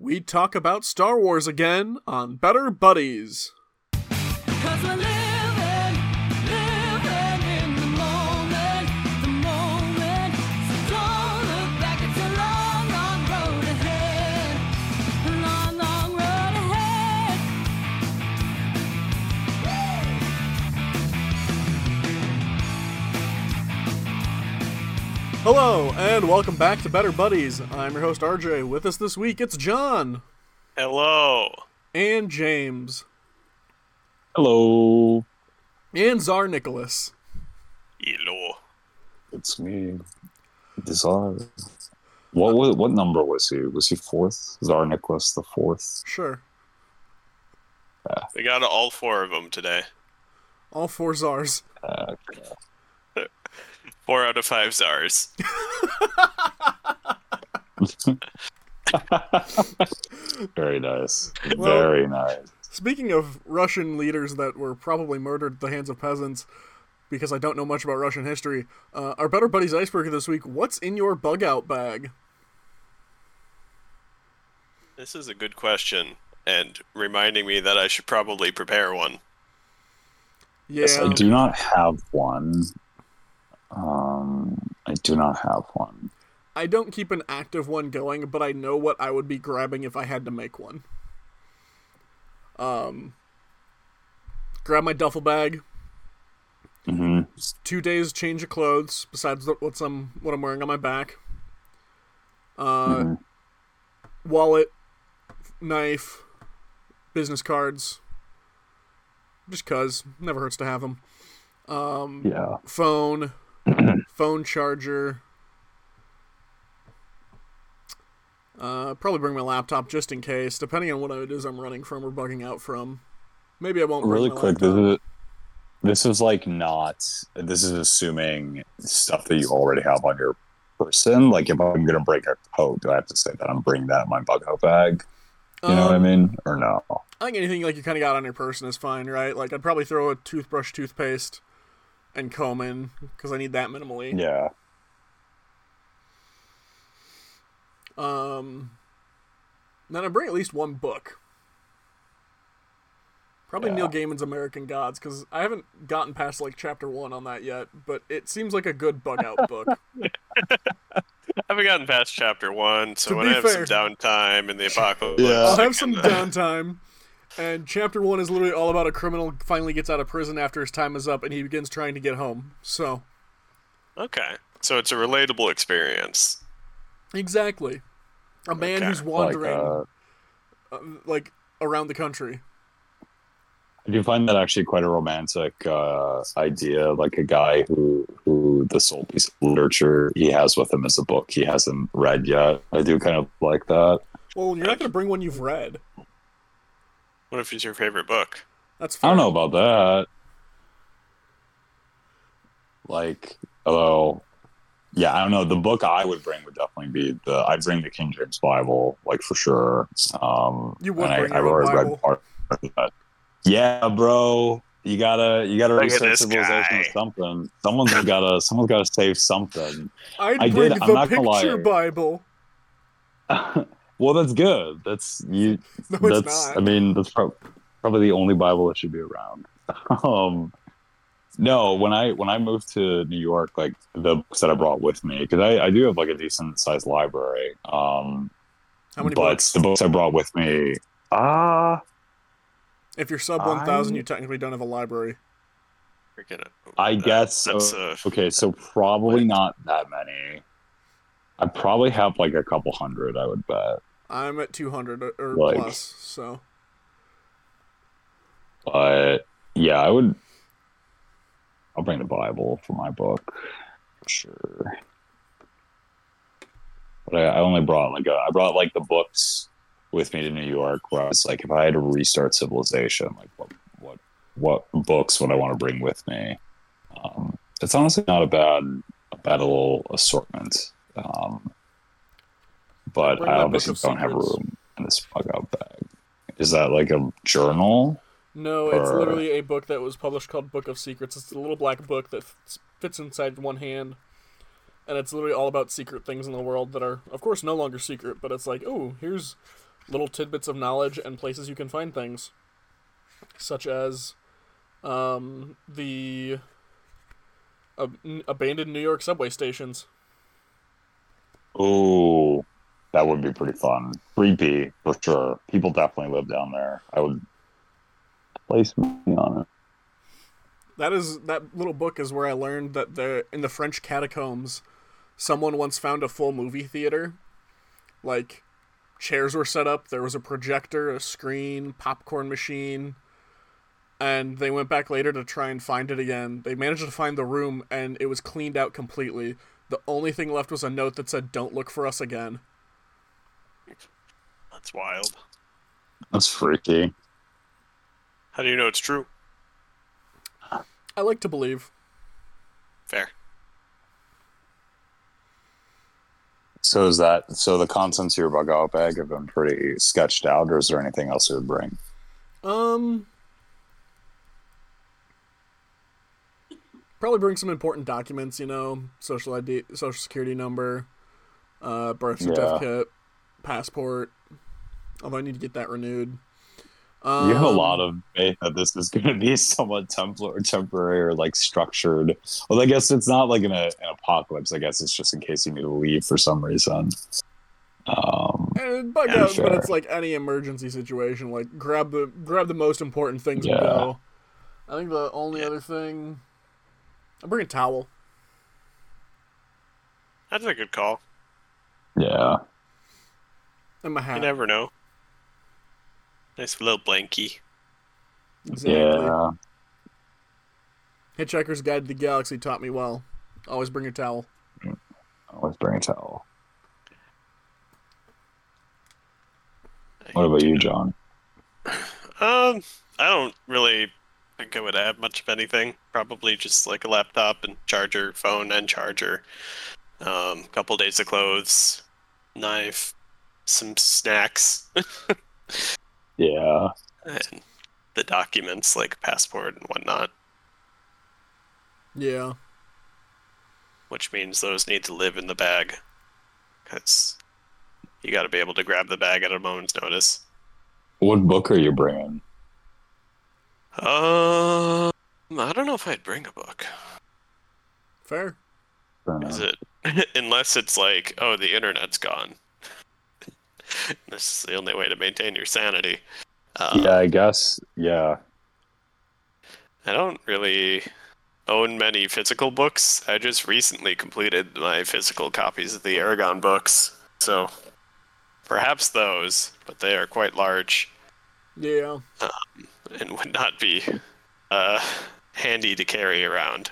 we talk about Star Wars again on Better Buddies. Hello, and welcome back to Better Buddies. I'm your host RJ. With us this week, it's John Hello. and James Hello, and Czar Nicholas. Hello. it's me, Czar. What was, what number was he? Was he fourth? Czar Nicholas the fourth. Sure, Yeah. We got all four of them today. all four Czars. Uh, Four out of five czars. very nice, Well- very nice. Speaking of Russian leaders that were probably murdered at the hands of peasants, because I don't know much about Russian history, uh, our Better Buddies icebreaker this week what's in your bug out bag? This is a good question, and reminding me that I should probably prepare one. Yeah. Yes, I do not have one. Um, I do not have one. I don't keep an active one going, but I know what I would be grabbing if I had to make one. Um, grab my duffel bag. hmm Two days change of clothes besides what's I'm what I'm wearing on my back. Uh, Mhm. wallet, knife, business cards. Just cause never hurts to have them. Um, Yeah. phone, phone charger. Uh, probably bring my laptop just in case, depending on what it is I'm running from or bugging out from. Maybe I won't. bring Really quick, this is this is like not. This is assuming stuff that you already have on your person. Like if I'm gonna bring a coat, do I have to say that I'm bringing that in my bug out bag? You know what I Um, mean, or no? I think anything like you kind of got on your person is fine, right? Like I'd probably throw a toothbrush, toothpaste, and comb in because I need that minimally. Yeah. Um, then I bring at least one book. Probably Yeah. Neil Gaiman's American Gods because I haven't gotten past like chapter one on that yet, but it seems like a good bug out book. I haven't gotten past chapter one, so To when I have fair- some downtime in the apocalypse, Yeah. I'll have some downtime. And chapter one is literally all about a criminal finally gets out of prison after his time is up and he begins trying to get home. So Okay, so it's a relatable experience. exactly, a man Okay. who's Like, wandering uh, uh, like around the country. I do find that actually quite a romantic uh, idea. Like a guy who, who the sole piece of literature he has with him is a book he hasn't read yet. I do kind of like that. Well, you're not going to bring one you've read. What if it's your favorite book? That's I don't know about that. Like, although, yeah, I don't know. The book I would bring would definitely be the. I'd bring the King James Bible, like for sure. Um, You would bring I, your I've already Bible. read part of that. Yeah, bro. You gotta, you gotta Look at research civilization guy. or something. Someone's gotta, someone's gotta save something. I'd I bring did- I'm the not gonna lie. picture Bible. well, that's good. That's you. No, it's that's not. I mean that's prob- probably the only Bible that should be around. um, no, when I when I moved to New York, like the books that I brought with me, because I, I do have like a decent sized library. Um, How many but books? the books I brought with me, ah, If you're sub 1,000, you technically don't have a library. Freaking- I that- guess that's uh, uh, okay. So probably not that many. I probably have like a couple hundred. I would bet. I'm at 200 or- Like- plus, so. But yeah, I would. I'll bring the Bible for my book, sure. But I, I only brought like a, I brought like the books with me to New York. Where I was like, if I had to restart civilization, like what what what books would I want to bring with me? Um, it's honestly not a bad a bad little assortment. Um, but I obviously don't have Secrets. room in this bug out bag. Is that like a journal? No, it's literally a book that was published called Book of Secrets. It's a little black book that fits- inside one hand. And it's literally all about secret things in the world that are, of course, no longer secret, but it's like, oh, here's little tidbits of knowledge and places you can find things, such as um, the ab- abandoned New York subway stations. Ooh, that would be pretty fun. Creepy for sure. People definitely live down there. I would place me on it. That is that little book is where I learned that the in the French catacombs, someone once found a full movie theater. Like chairs were set up, there was a projector, a screen, popcorn machine, and they went back later to try and find it again. They managed to find the room and it was cleaned out completely. The only thing left was a note that said don't look for us again. That's wild. That's freaky. How do you know it's true? I like to believe. Fair. So is that so? The contents of your bug out bag have been pretty sketched out, or is there anything else you would bring? Um probably bring some important documents, you know, social ID, social security number, uh birth Yeah. Certificate, passport. Although I need to get that renewed. Um, You have a lot of faith that this is going to be somewhat tempor- temporary or like structured. Well, I guess it's not like in a, an apocalypse. I guess it's just in case you need to leave for some reason. Um, and bug Yeah, out, but it's like any emergency situation. Like grab the grab the most important things and Yeah. go. I think the only Yeah. other thing I'm bringing a towel. That's a good call. yeah, And my hat. You never know. Nice little blankie. Exactly. yeah. Hitchhiker's Guide to the Galaxy taught me well. Always bring a towel. Always bring a towel. What about you, John? Um, I don't really think I would add much of anything. Probably just like a laptop and charger, phone and charger. Um, couple days of clothes, knife, some snacks, Yeah, and the documents like passport and whatnot. Yeah. Which means those need to live in the bag, because you got to be able to grab the bag at a moment's notice. what book are you bringing? Um, I don't know if I'd bring a book. Fair. Is it? Unless it's like, oh, the internet's gone. this is the only way to maintain your sanity. Uh, yeah, I guess. Yeah, I don't really own many physical books. I just recently completed my physical copies of the Eragon books, so perhaps those, but they are quite large Yeah. and would not be uh, handy to carry around.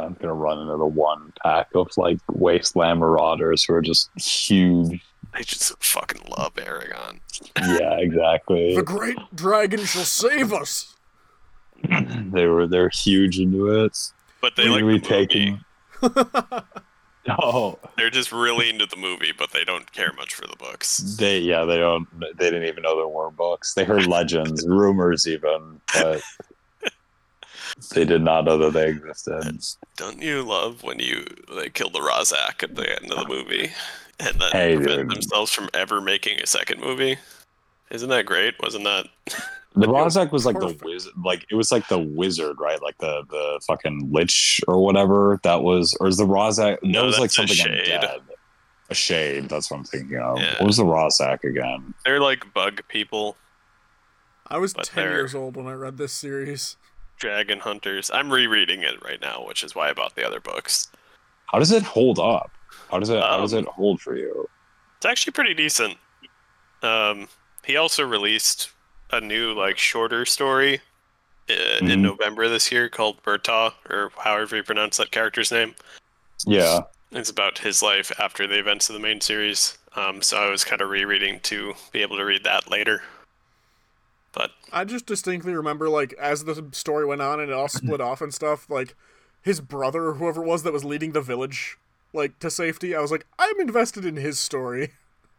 I'm gonna run into the one pack of like wasteland marauders who are just huge. I just fucking love Eragon. Yeah, exactly. The great dragon shall save us. they were they're huge into it. But they We're like the be taking. movie. Oh, They're just really into the movie, but they don't care much for the books. they yeah they don't they didn't even know there were books. They heard legends, rumors even, but they did not know that they existed. Don't you love when you they kill the Ra'zac at the end of the movie and then Hey, prevent dude. themselves from ever making a second movie? Isn't that great? Wasn't that? The Ra'zac was like Perfect. the wizard, like it was like the wizard, right? Like the the fucking lich or whatever that was, or is the Ra'zac? No, that was like that's a something shade. undead. A shade. That's what I'm thinking of. Yeah. What was the Ra'zac again? They're like bug people, I was 10 years old when I read this series. dragon hunters. I'm rereading it right now, which is why I bought the other books. How does it hold up? How does it? how does Um, it hold for you? It's actually pretty decent. Um, he also released a new like shorter story uh, Mhm. in November this year called Murtagh, or however you pronounce that character's name. Yeah. It's about his life after the events of the main series. Um, so I was kind of rereading to be able to read that later. But I just distinctly remember, like, as the story went on and it all split off and stuff, like, his brother or whoever it was that was leading the village, like, to safety, I was like, I'm invested in his story.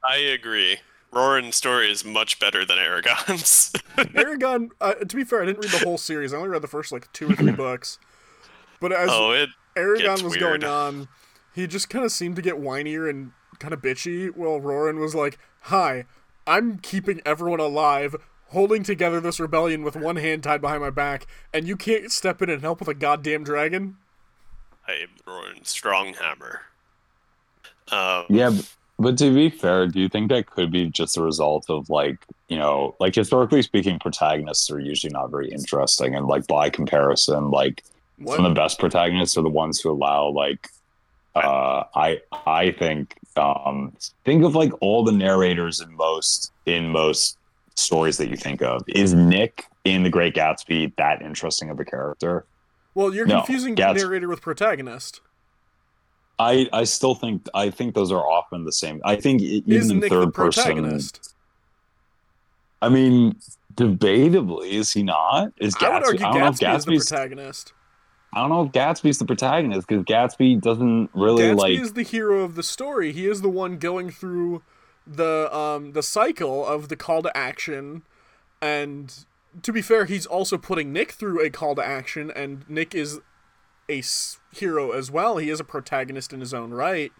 I agree. Roran's story is much better than Eragon's. Eragon, uh, to be fair, I didn't read the whole series. I only read the first, like, two or three books. But as oh, it Eragon was weird. going on, he just kind of seemed to get whinier and kind of bitchy, while Roran was like, Hi, I'm keeping everyone alive, holding together this rebellion with one hand tied behind my back, and you can't step in and help with a goddamn dragon? I am throwing strong hammer. Um, Yeah, but to be fair, do you think that could be just a result of like, you know, like historically speaking, protagonists are usually not very interesting, and like by comparison, like What? some of the best protagonists are the ones who allow like, uh, I I think um think of like all the narrators in most in most stories that you think of. Is Nick in The Great Gatsby that interesting of a character? Well, you're No, confusing Gats- narrator with protagonist. I I still think I think those are often the same. I think e- even in Nick the third person. protagonist? I mean, debatably, is he not? Is I would Gatsby? argue I don't know if Gatsby is the protagonist. I don't know if Gatsby's the protagonist because Gatsby doesn't really Gatsby like. is the hero of the story. He is the one going through the um the cycle of the call to action, and to be fair, he's also putting Nick through a call to action, and Nick is a hero as well. He is a protagonist in his own right.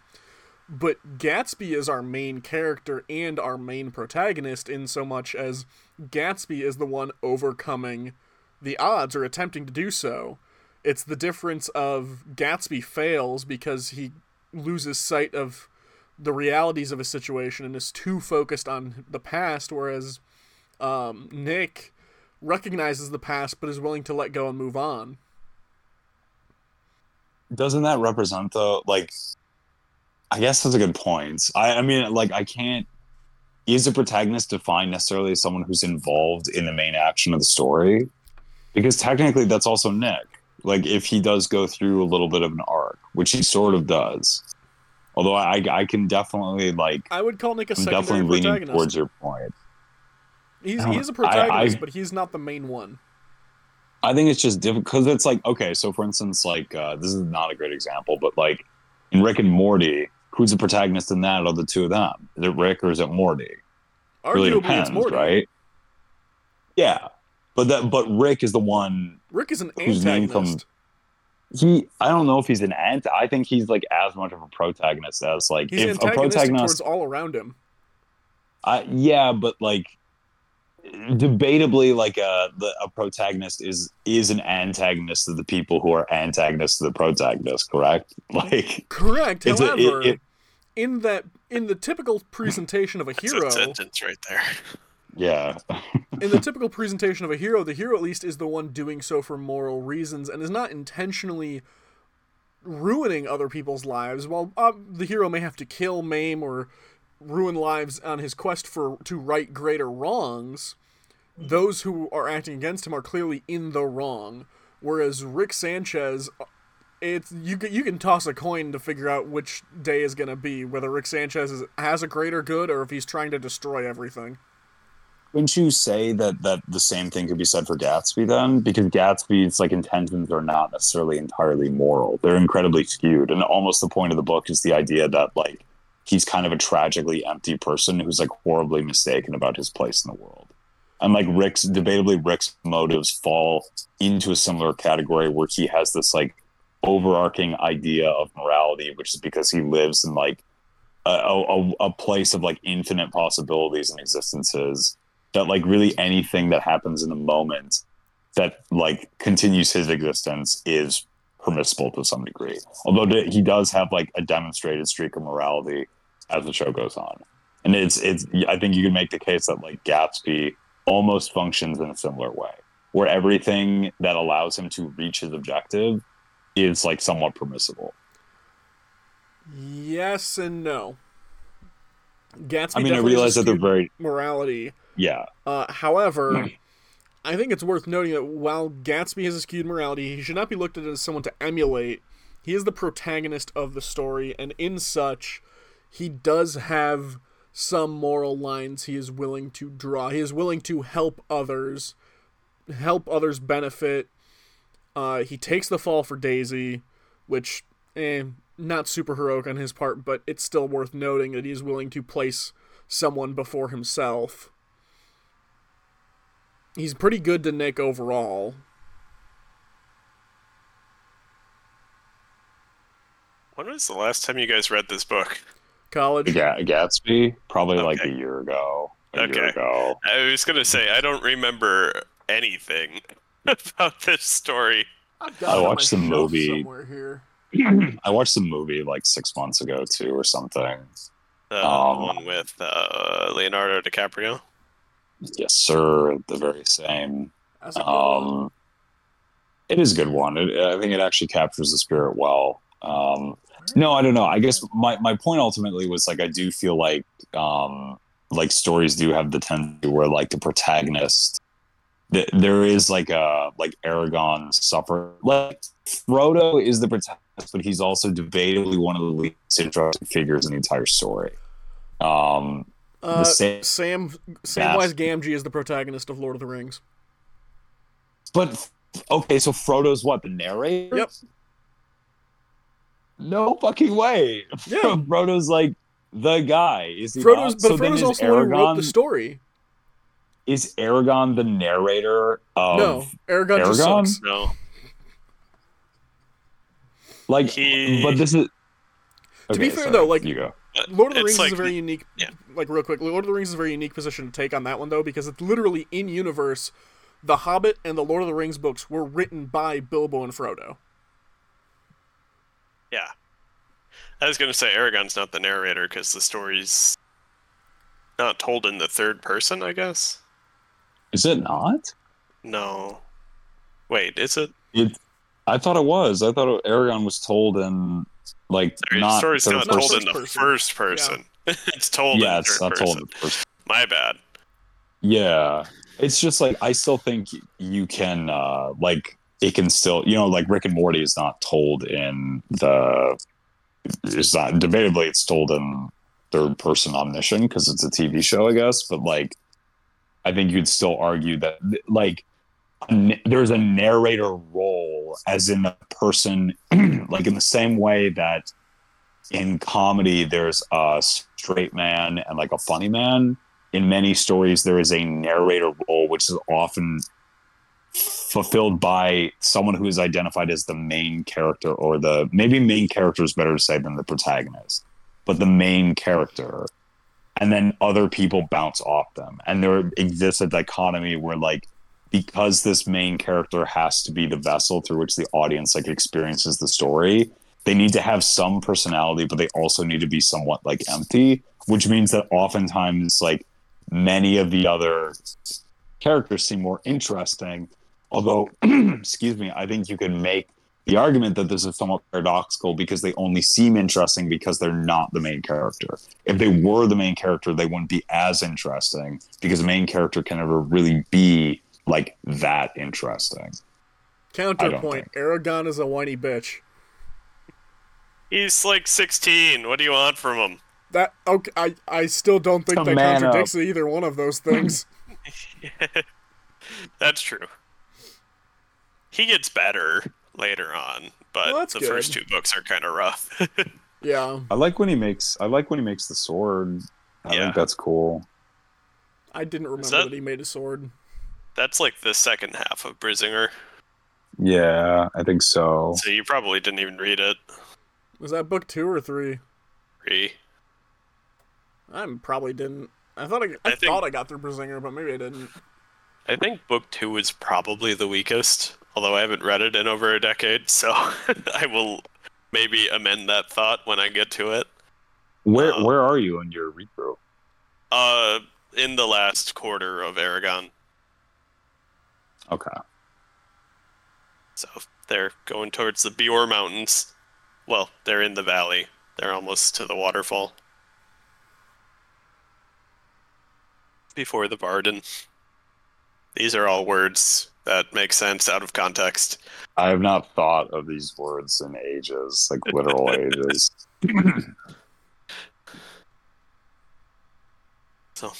But Gatsby is our main character and our main protagonist in so much as Gatsby is the one overcoming the odds or attempting to do so. It's the difference of Gatsby fails because he loses sight of the realities of a situation and is too focused on the past, whereas um, Nick recognizes the past but is willing to let go and move on. Doesn't that represent though? Like, I guess that's a good point. I I mean, like, I can't. Is the protagonist defined necessarily as someone who's involved in the main action of the story? Because technically, that's also Nick. Like, if he does go through a little bit of an arc, which he sort of does. Although I, I can definitely like I would call Nick a I'm definitely leaning protagonist. towards your point. He's, I he don't- is a I- protagonist, I- but he's not the main one. I think it's just difficult because it's like okay, so for instance, like uh, this is not a great example, but like in Rick and Morty, who's the protagonist in that Are the two of them? Is it Rick or is it Morty? really depends, it's Morty. right? Yeah, but that but Rick is the one. Rick is an Whose name antagonist. from- He I don't know if he's an ant. I think he's like as much of a protagonist as like He's if a protagonist. towards all around him. I, yeah, but like debatably, like a the, a protagonist is is an antagonist to the people who are antagonists to the protagonist. Correct? Like Correct. It's a- it- However, it- in that in the typical presentation of a That's hero, a sentence right there. yeah, in the typical presentation of a hero, the hero at least is the one doing so for moral reasons and is not intentionally ruining other people's lives. While uh, the hero may have to kill, maim, or ruin lives on his quest for to right greater wrongs, those who are acting against him are clearly in the wrong. Whereas Rick Sanchez, it's you can, you can toss a coin to figure out which day is going to be whether Rick Sanchez is, has a greater good or if he's trying to destroy everything. wouldn't you say that that the same thing could be said for Gatsby then? Because Gatsby's like intentions are not necessarily entirely moral; they're incredibly skewed, and almost the point of the book is the idea that like he's kind of a tragically empty person who's like horribly mistaken about his place in the world. And like Rick's, debatably, Rick's motives fall into a similar category where he has this like overarching idea of morality, which is because he lives in like a, a, a place of like infinite possibilities and existences that like really anything that happens in the moment that like continues his existence is permissible to some degree. Although he does have like a demonstrated streak of morality as the show goes on. And it's it's I think you can make the case that like Gatsby almost functions in a similar way, where everything that allows him to reach his objective is like somewhat permissible. Yes and no. Gatsby I mean, I realize that they're very morality. yeah. Uh, however, I think it's worth noting that while Gatsby has a skewed morality, he should not be looked at as someone to emulate. He is the protagonist of the story, and in such, he does have some moral lines he is willing to draw. He is willing to help others, help others benefit. Uh, he takes the fall for Daisy, which, eh, not super heroic on his part, but it's still worth noting that he is willing to place someone before himself. He's pretty good to Nick overall. When was the last time you guys read this book? College. Ga- Gatsby, probably like a year ago. A year Okay. ago. I was gonna say I don't remember anything about this story. I've I it on my watched the movie. somewhere here. I watched the movie like six months ago too, or something. The Um, one with uh, Leonardo DiCaprio. Yes, sir. The very same. That's a good one. Um, it is a good one. It, I think it actually captures the spirit well. Um, no, I don't know. I guess my, my point ultimately was like I do feel like um, like stories do have the tendency where like the protagonist th- there is like a like Aragon suffer like Frodo is the protagonist, but he's also debatably one of the least interesting figures in the entire story. Um, Uh, sa- Sam Samwise Gamgee is the protagonist of Lord of the Rings. But okay, so Frodo's what the narrator? Yep. No fucking way. Yeah. Frodo's like the guy. Is he? Frodo's, not? but so Frodo's is also the one who wrote the story. Is Aragon the narrator of? no, Aragon, just sucks. No, Like, He- but this is. To be fair, sorry, though, like- you go. Lord of the it's Rings like, is a very unique, yeah. like real quick. Lord of the Rings is a very unique position to take on that one though, because it's literally in universe. The Hobbit and the Lord of the Rings books were written by Bilbo and Frodo. Yeah. I was gonna say Eragon's not the narrator because the story's not told in the third person. I guess. Is it not? No. Wait, is it? It. I thought it was. I thought Eragon was told in like The not story's not Not told in the first first person. it's told Yeah, in it's third not person. told in first My bad. Yeah. It's just like I still think you can uh like it can still you know like Rick and Morty is not told in the it's not debatably it's told in third person omniscient because it's a TV show I guess but like I think you'd still argue that like there's a narrator role as in the person like in the same way that in comedy there's a straight man and like a funny man. In many stories there is a narrator role which is often fulfilled by someone who is identified as the main character or the maybe main character is better to say than the protagonist but the main character. And then other people bounce off them. And there exists a dichotomy where like because this main character has to be the vessel through which the audience like experiences the story they need to have some personality but they also need to be somewhat like empty which means that oftentimes like many of the other characters seem more interesting although excuse me i think you can make the argument that this is somewhat paradoxical because they only seem interesting because they're not the main character if they were the main character they wouldn't be as interesting because the main character can never really be like that interesting Counterpoint. Eragon is a whiny bitch. He's like 16. What do you want from him? That okay? I I still don't think A that man contradicts either one of those things. That's true. He gets better later on, but Well, the good. first two books are kind of rough. yeah, i like when he makes i like when he makes the sword i Yeah. think that's cool I didn't remember that- that... he made a sword. That's like the second half of Brisingr, yeah i think so so you probably didn't even read it. Was that book two or three? Three. I probably didn't. I thought I, I, I think- thought I got through Brisingr, but maybe I didn't. I think book two is probably the weakest, although I haven't read it in over a decade, so I will maybe amend that thought when I get to it. where Uh, where are you in your read through Uh, in the last quarter of Eragon, okay so they're going towards the Beor Mountains. Well, they're in the valley. They're almost to the waterfall. Before the Varden. These are all words that make sense out of context. I have not thought of these words in ages, like literal ages. So,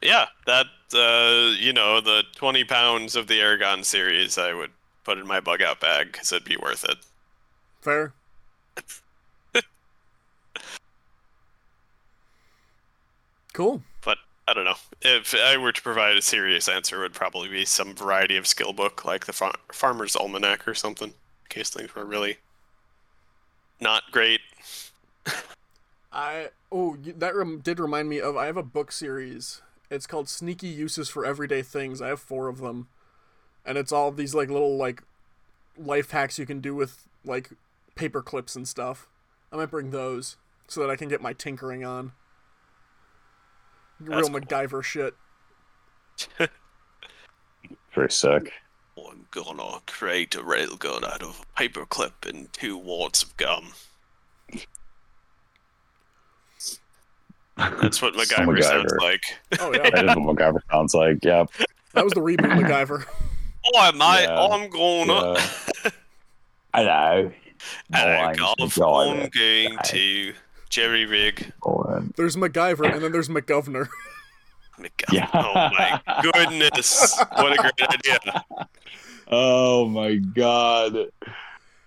yeah, that uh, you know, the twenty pounds of the Eragon series, I would put in my bug out bag because it'd be worth it. Fair. cool. But I don't know if I were to provide a serious answer, it would probably be some variety of skill book like the Far- Farmer's Almanac or something, in case things were really not great. I oh that rem- did remind me of I have a book series. It's called Sneaky Uses for Everyday Things. I have four of them, and it's all these like little like life hacks you can do with like paper clips and stuff. I might bring those so that I can get my tinkering on. Real That's cool. MacGyver shit. Very sick. I'm gonna create a railgun out of a paperclip and two wads of gum. That's what So MacGyver sounds like. Oh yeah, That is what MacGyver sounds like. Yep. that was the reboot MacGyver. Oh, mate, Yeah. Oh, I'm gonna. Yeah. Hello. Hello, Mine's I'm going to jerry rig. There's MacGyver, and then there's McGovernor. MacGyver. Yeah. Oh my goodness! What a great idea! Oh my god.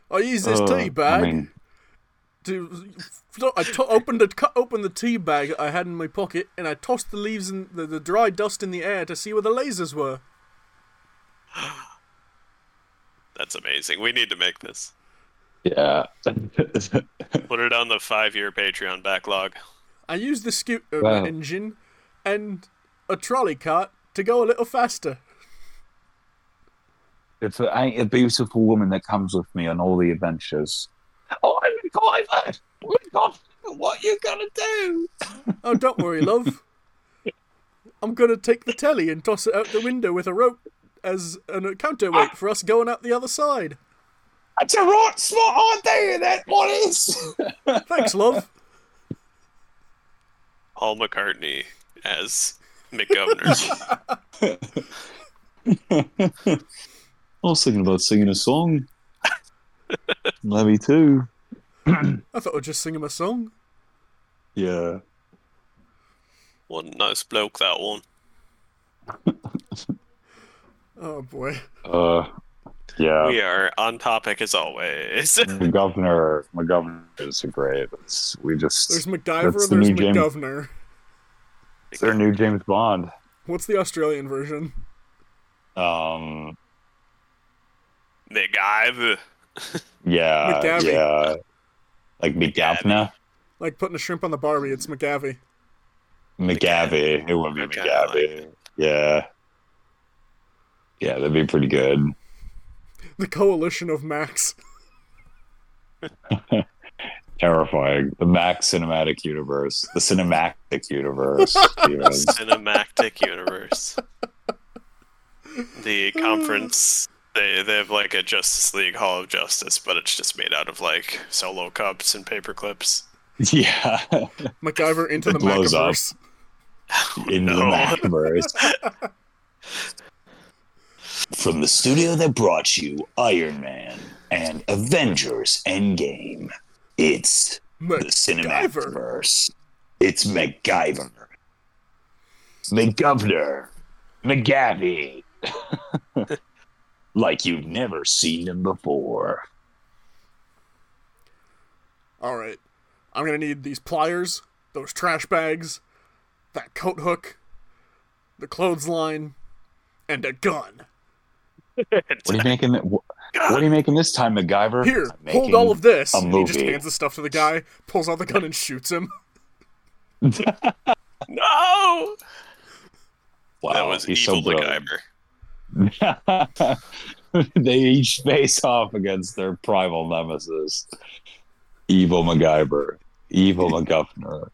I use this Uh, tea bag I mean, to. I to- opened the cut open the tea bag I had in my pocket, and I tossed the leaves and the, the dry dust in the air to see where the lasers were. That's amazing. We need to make this. Yeah. Put it on the five-year Patreon backlog. I used the scooter uh, Wow. engine and a trolley cart to go a little faster. It's a, ain't a beautiful woman that comes with me on all the adventures. Oh, I'm MacGyver. Oh my God, what you gonna do? Oh, don't worry, love. I'm gonna take the telly and toss it out the window with a rope as a counterweight for us going out the other side. That's a right smart idea, that one is. Thanks, love. Paul McCartney as McGovernor. I was thinking about singing a song. Levy too. I thought I'd just sing him a song. Yeah. What a nice bloke that one. Oh boy. Uh, yeah. We are on topic as always. My governor, my governor is great. It's, we just There's MacGyver, That's the there's new James- McGovernor. it's their new James Bond. What's the Australian version? Um, MacGyver. yeah, McGavie. yeah, like McGavna, Like putting a shrimp on the Barbie, it's McGavie. McGavie. It would be I kinda like McGavie. Yeah, yeah, that'd be pretty good. The coalition of Max. Terrifying. The Max cinematic universe, the cinematic universe. Steven. Cinematic universe. The conference they they have like a Justice League Hall of Justice, but it's just made out of like solo cups and paper clips. yeah, MacGyver into It the blows up. Macaverse. into the No. Macaverse. From the studio that brought you Iron Man and Avengers Endgame, it's the MacGyver. Cinemaverse. It's MacGyver. McGovernor. McGavie. like you've never seen him before. All right. I'm going to need these pliers, those trash bags, that coat hook, the clothesline, and a gun. What are you making? What are you making this time, MacGyver? Here, hold all of this. a And he just hands the stuff to the guy, pulls out the gun, and shoots him. No, Wow, that was he's evil so. MacGyver. they each face off against their primal nemesis. Evil MacGyver, evil McGovernor,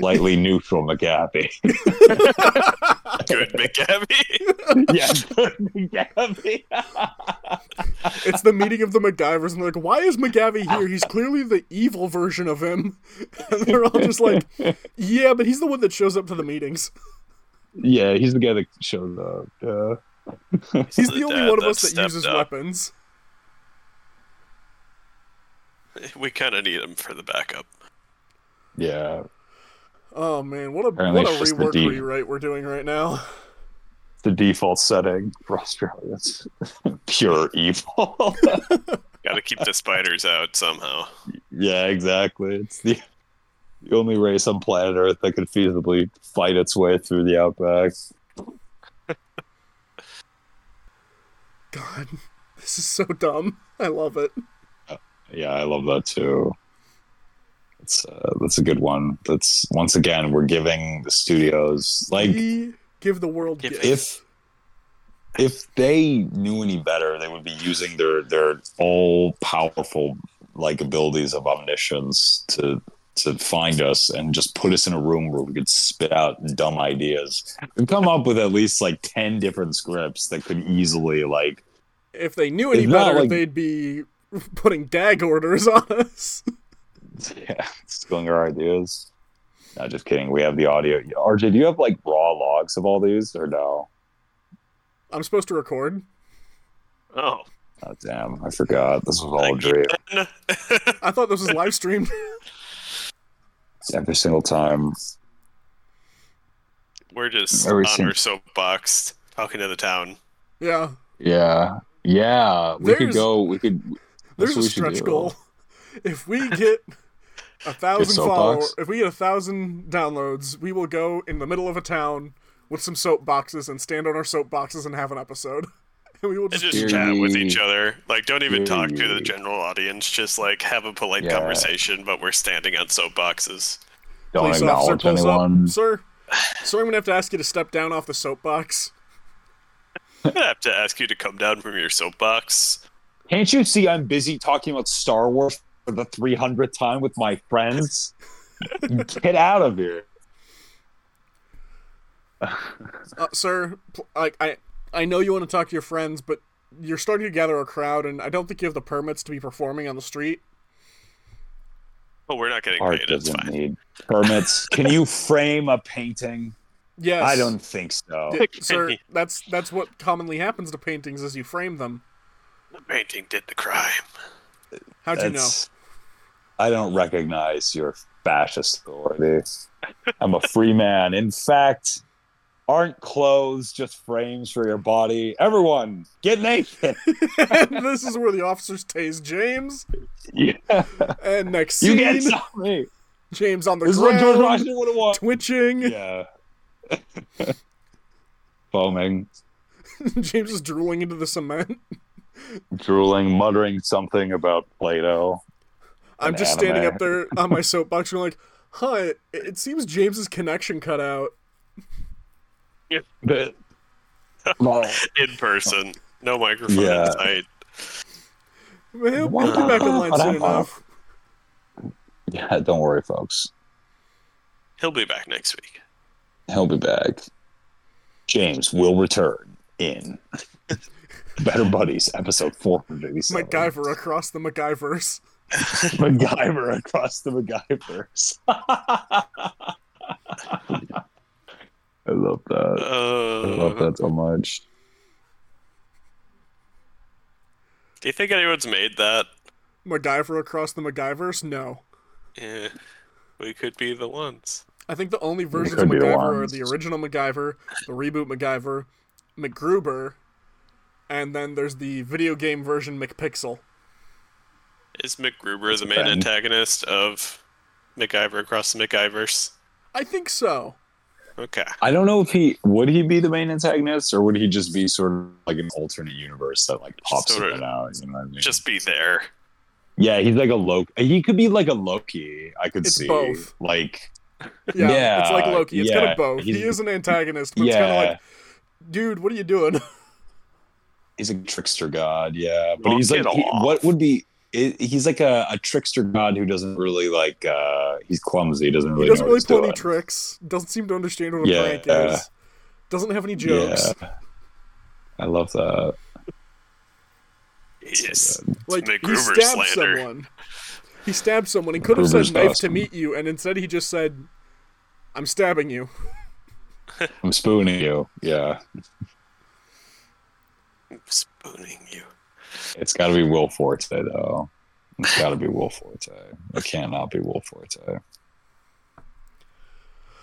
lightly neutral McGappy. Good McGabby. yeah, good McGappy. It's the meeting of the MacGyvers, and they're like, why is McGavie here? He's clearly the evil version of him. And they're all just like, yeah, but he's the one that shows up to the meetings. yeah, he's the guy that shows up. Yeah. He's The the only one of us that uses up. weapons. We kind of need him for the backup. Yeah, Oh man, what a Apparently what a it's just the rework D. rewrite we're doing right now. the default setting for Australians. Pure evil. Got to keep the spiders out somehow. yeah, exactly. It's the the only race on planet Earth that could feasibly fight its way through the outback. God, this is so dumb. I love it. Yeah, I love that too. That's uh, that's a good one. That's once again we're giving the studios like we give the world If- gifts. if if they knew any better, they would be using their their all powerful like abilities of omniscience to to find us and just put us in a room where we could spit out dumb ideas and come up with at least like 10 different scripts that could easily like if they knew any better, like- they'd be putting gag orders on us. yeah stealing our ideas not just kidding we have the audio rj do you have like raw logs of all these or no I'm supposed to record. Oh. oh damn i forgot this was all a dream I thought this was live streamed. every single time We're just Every on sing- our soapbox talking to the town. yeah. Yeah, yeah. We There's- could go. We could. There's a what we should stretch goal. If we get a thousand soapbox? followers, if we get a thousand downloads, we will go in the middle of a town with some soapboxes and stand on our soapboxes and have an episode. And we will just, just Hear chat with each other. Like, don't even Hear talk to the general audience. Just like have a polite Yeah. conversation, but we're standing on soapboxes. Don't police officer acknowledge pulls anyone. up. Sir, sir, I'm gonna have to ask you to step down off the soapbox. I'm gonna have to ask you to come down from your soapbox. Can't you see I'm busy talking about Star Wars for the 300th time with my friends? Get out of here. Uh, sir, like I, I know you want to talk to your friends, but you're starting to gather a crowd, and I don't think you have the permits to be performing on the street. Oh, we're not getting Art paid. It's doesn't fine. need permits. Can you frame a painting? Yes, I don't think so. Y- sir. That's that's what commonly happens to paintings is you frame them. The painting did the crime. How'd you know? I don't recognize your fascist authority. I'm a free man. In fact, aren't clothes just frames for your body? Everyone, get naked. this is where the officers tase James. Yeah. And next scene, can't stop me. James on the This is what George ground, Washington would have wanted. twitching. Yeah. Foaming, James is drooling into the cement. Drooling, muttering something about Plato. I'm An just standing up there on my soapbox, going like, "Huh? It, it seems James's connection cut out." But- In person. No microphone Yeah. inside. But he'll, he'll be back online soon enough. yeah, don't worry, folks. He'll be back next week. He'll be back. James will return in Better Buddies, episode 487. MacGyver across the MacGyvers. MacGyver across the MacGyvers. I love that. I love Uh, that so much. do you think anyone's made that? MacGyver across the MacGyvers? No. Yeah, we could be the ones. I think the only versions of be the MacGyver are the original MacGyver, the reboot MacGyver, MacGruber, and then there's the video game version McPixel. Is MacGruber the main Ben. antagonist of MacGyver across the MacGyvers? I think so. Okay. I don't know if he would he be the main antagonist or would he just be sort of like an alternate universe that like pops Sort in of. and out. You know what I mean? Just be there. yeah, he's like a Loki. He could be like a Loki. I could It's see both. like Yeah, it's like Loki. It's kind of both. He is an antagonist, but yeah, it's kind of like, dude, what are you doing? he's a trickster god. Yeah, but Knock he's like he- what would be. i he's like a, a trickster god who doesn't really like. uh He's clumsy. He doesn't really. He doesn't know really what he's pull any tricks. Doesn't seem to understand what a Yeah. prank is. Doesn't have any jokes. Yeah, I love that. Yes. Like he MacGruber stabbed slander. someone. He stabbed someone. He could have MacGruber's said knife awesome. to meet you, and instead he just said, "I'm stabbing you." I'm spooning you. Yeah, Spooning you. it's got to be Will Forte though. It's got to be Will Forte. It cannot be Will Forte.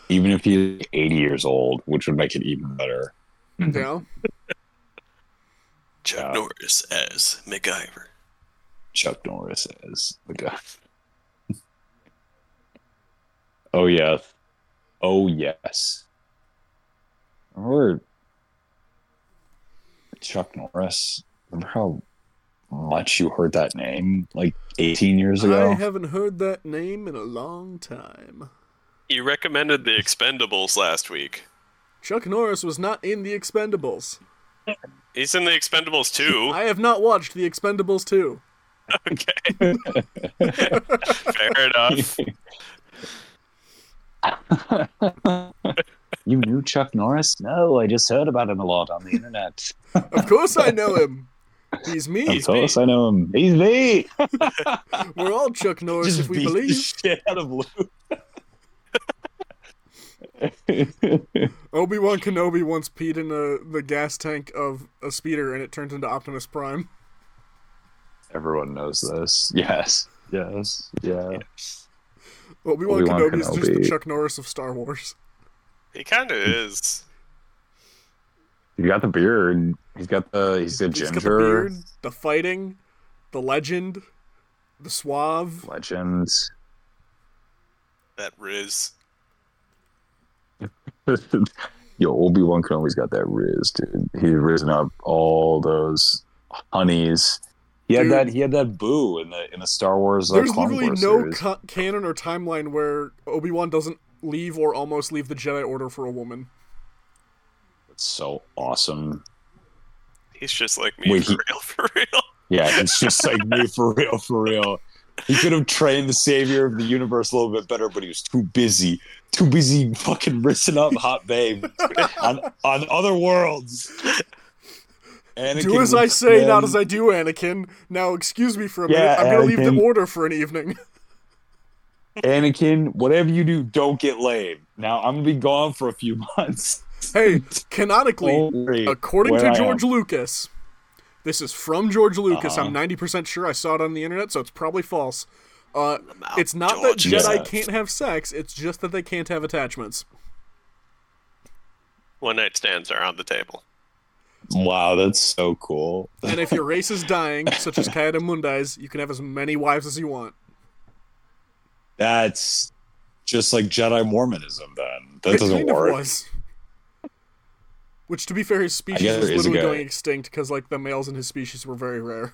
Even if he's 80 years old, which would make it even better. Mm-hmm. Yeah. Chuck Yeah. Norris as MacGyver. Chuck Norris as the guy. oh yeah. Oh yes. Remember Chuck Norris? Remember how much you heard that name like 18 years ago. I haven't heard that name in a long time. You recommended the Expendables last week. Chuck Norris was not in The Expendables. He's in the Expendables too. I have not watched The Expendables 2. okay. Fair enough. you knew Chuck Norris? No, I just heard about him a lot on the internet. Of course I know him. He's me. Of course, I know him. He's me. We're all Chuck Norris Just if we the believe. shit out of. Obi Wan Kenobi once peed in a, the gas tank of a speeder and it turned into Optimus Prime. Everyone knows this. Yes. Yes. Yeah. Obi Wan Obi-Wan Kenobi is just the Chuck Norris of Star Wars. He kind of is. He got the beard. He's got the. He's a He's got the ginger beard, the fighting, the legend, the suave. legends. That Riz. Yo, Obi Wan Kenobi's got that riz, dude. He's risen up all those honeys. He had Dude. that. He had that boo in the in the Star Wars. Uh, There's Clone literally Wars no ca- canon or timeline where Obi Wan doesn't leave or almost leave the Jedi Order for a woman. That's so awesome. He's just like me Wait, for he- real, for real. Yeah, it's just like me for real, for real. He could have trained the savior of the universe a little bit better, but he was too busy, too busy fucking risking up hot babe on on other worlds. Anakin do as I say, not as I do, Anakin. Now, excuse me for a minute. I'm gonna leave the Order for an evening. Anakin, whatever you do, don't get laid. Now I'm gonna be gone for a few months. hey, canonically, Don't according to George. Lucas, this is from George Lucas. Uh-huh. I'm 90% sure I saw it on the internet, so it's probably false. Uh, it's not George. that Jedi Yeah. can't have sex, it's just that they can't have attachments. One night stands are on the table. Wow, that's so cool. And if your race is dying, such as Ki-Adi-Mundi's, you can have as many wives as you want. That's just like Jedi Mormonism. Then that It doesn't work. Which, to be fair, his species was there is a literally going extinct because, like, the males in his species were very rare.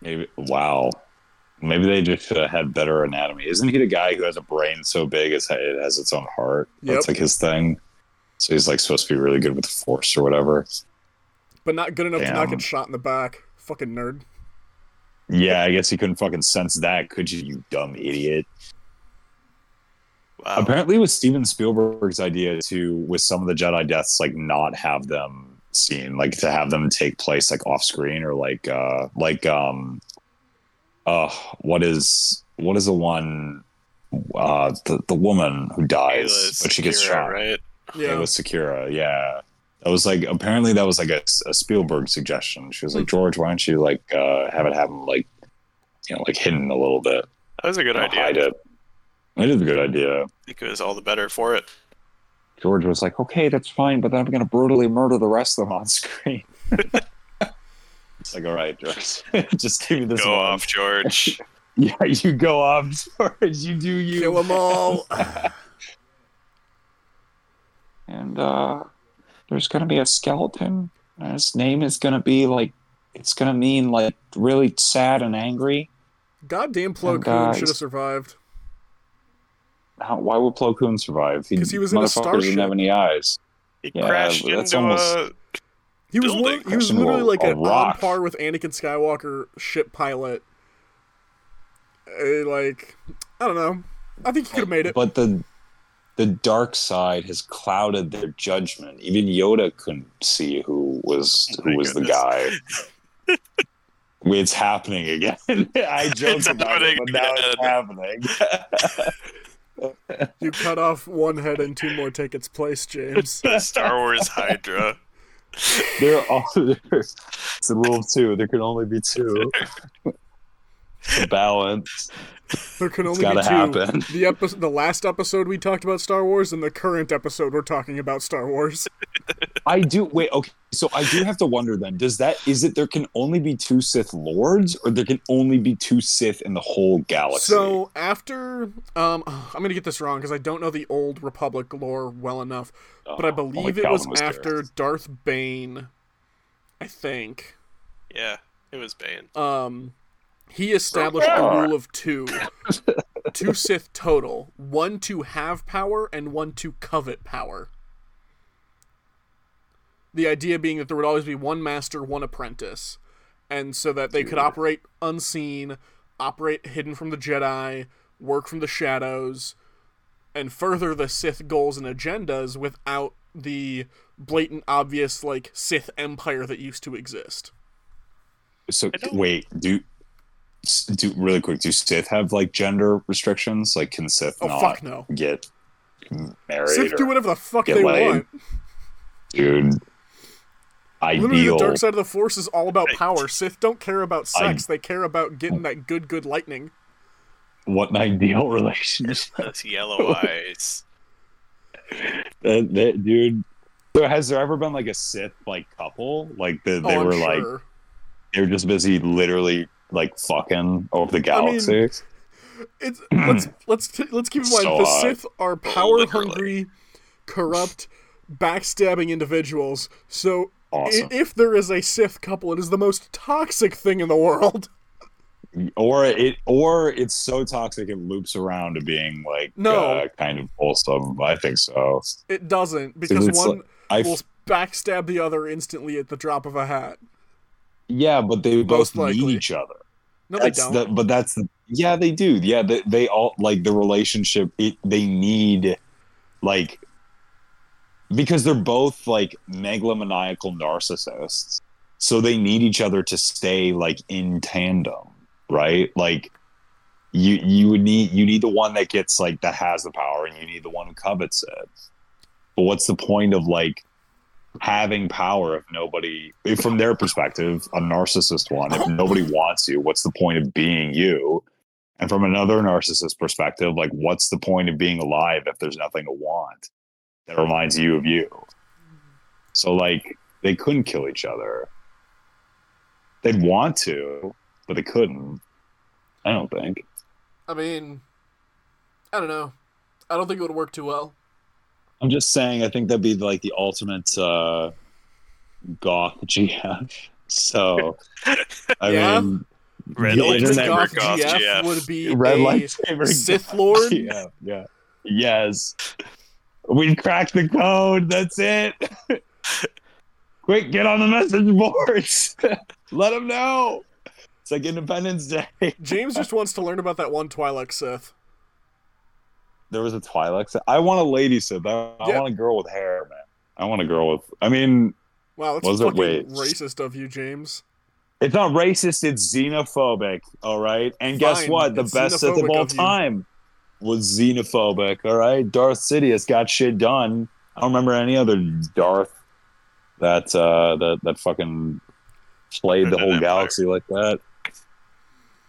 Maybe wow. Maybe they just uh, had better anatomy. Isn't he the guy who has a brain so big it's, it has its own heart? That's like his thing. So he's like supposed to be really good with the force or whatever. But not good enough to not get shot in the back. Fucking nerd. Yeah, I guess he couldn't fucking sense that, could you, you dumb idiot? Wow. Apparently, it was Steven Spielberg's idea to, with some of the Jedi deaths, like not have them seen, like to have them take place like off screen or like, uh, like, um, uh, what is what is the one, uh, the the woman who dies, Aayla but she gets Secura, shot. right? Yeah. It was Secura, yeah. That was like apparently that was like a, a Spielberg suggestion. She was like, George, why don't you like uh, have it happen like, you know, like hidden a little bit, That was a good you know, idea. hide it. It is a good idea. I think it was all the better for it. George was like, okay, that's fine, but then I'm going to brutally murder the rest of them on screen. it's like, all right, George, just give me this Go one. off, George. Yeah, you go off, George. You do you. Kill them all. and uh, there's going to be a skeleton. And his name is going to be like, it's going to mean like really sad and angry. Goddamn Plo And, Koon uh, should have survived. How, why would Plo Koon survive? 'Cause he was in a motherfucker starship. didn't have any eyes. He Yeah, crashed but that's into almost- a. He was building. one, he was literally like a an on par with Anakin Skywalker ship pilot. Uh, like I don't know. I think he could have made it. But the the dark side has clouded their judgment. Even Yoda couldn't see who was Oh who my was the guy. it's happening again. I joked It's about it, but now it's happening. You cut off one head and two more take its place, James. The Star Wars Hydra. there are all there's it's a rule of two. There can only be two. To balance. There can It's only be gotta two. happen. The episode, the last episode we talked about Star Wars, and the current episode we're talking about Star Wars. I do wait, okay. So I do have to wonder then, does that is it there can only be two Sith Lords or there can only be two Sith in the whole galaxy? So after, um, I'm gonna get this wrong because I don't know the old Republic lore well enough, but I Oh, believe it was Calvin was there. after Darth Bane. I think. Yeah. It was Bane. um, he established the rule of two, two Sith total, one to have power and one to covet power. The idea being that there would always be one master, one apprentice, and so that they could operate unseen, operate hidden from the Jedi, work from the shadows, and further the Sith goals and agendas without the blatant, obvious like Sith empire that used to exist. So I don't- wait, do do really quick? Do Sith have like gender restrictions? Like, can Sith Oh not fuck no! get married? Sith or, do whatever the fuck they laid. want. dude. Literally, Ideal. the dark side of the Force is all about Right. power. Sith don't care about I- sex; they care about getting that good, good lightning. What an ideal relationship, Those yellow eyes. Uh, that, that, dude. So has there ever been like a Sith like couple? Like the, oh, they oh, were I'm like they were just busy, literally like fucking over the I mean, galaxy. It's let's let's t- let's keep in mind So the. Sith are power hungry, corrupt, backstabbing individuals. So i- if there is a Sith couple, it is the most toxic thing in the world. or it or it's so toxic it loops around to being like No. uh, kind of wholesome. I think so. It doesn't because one like- will backstab the other instantly at the drop of a hat. Yeah, but they Most both need each other. No, they don't. the, but that's the yeah they do yeah they, they all like the relationship it they need like because they're both like megalomaniacal narcissists so they need each other to stay like in tandem right like you you would need you need the one that gets like that has the power and you need the one who covets it but what's the point of like having power if nobody if from their perspective a narcissist one if nobody wants you what's the point of being you and from another narcissist perspective like what's the point of being alive if there's nothing to want that reminds you of you so like they couldn't kill each other they'd want to but they couldn't i don't think I mean, I don't know. I don't think it would work too well. I'm just saying i think that'd be like the ultimate uh goth gf so i Yeah. mean Red The Ultimate internet Goth Goth GF, GF. would be red a lightsaber Sith Lord. Yeah, yeah. Yes. We cracked the code. That's it. Quick, get on the message boards. Let them know. It's like Independence Day. James just wants to learn about that one Twi'lek Sith. There was a Twi'lek. Sith. I want a lady Sith. I, I Yeah. want a girl with hair, man. I want a girl with. I mean, Wow, that's Was it- fucking wait. racist of you, James. it's not racist. It's xenophobic. All right. And guess what? The it's best Sith of all of time was xenophobic. All right. Darth Sidious got shit done. I don't remember any other Darth that uh that that fucking played the whole empire. galaxy like that.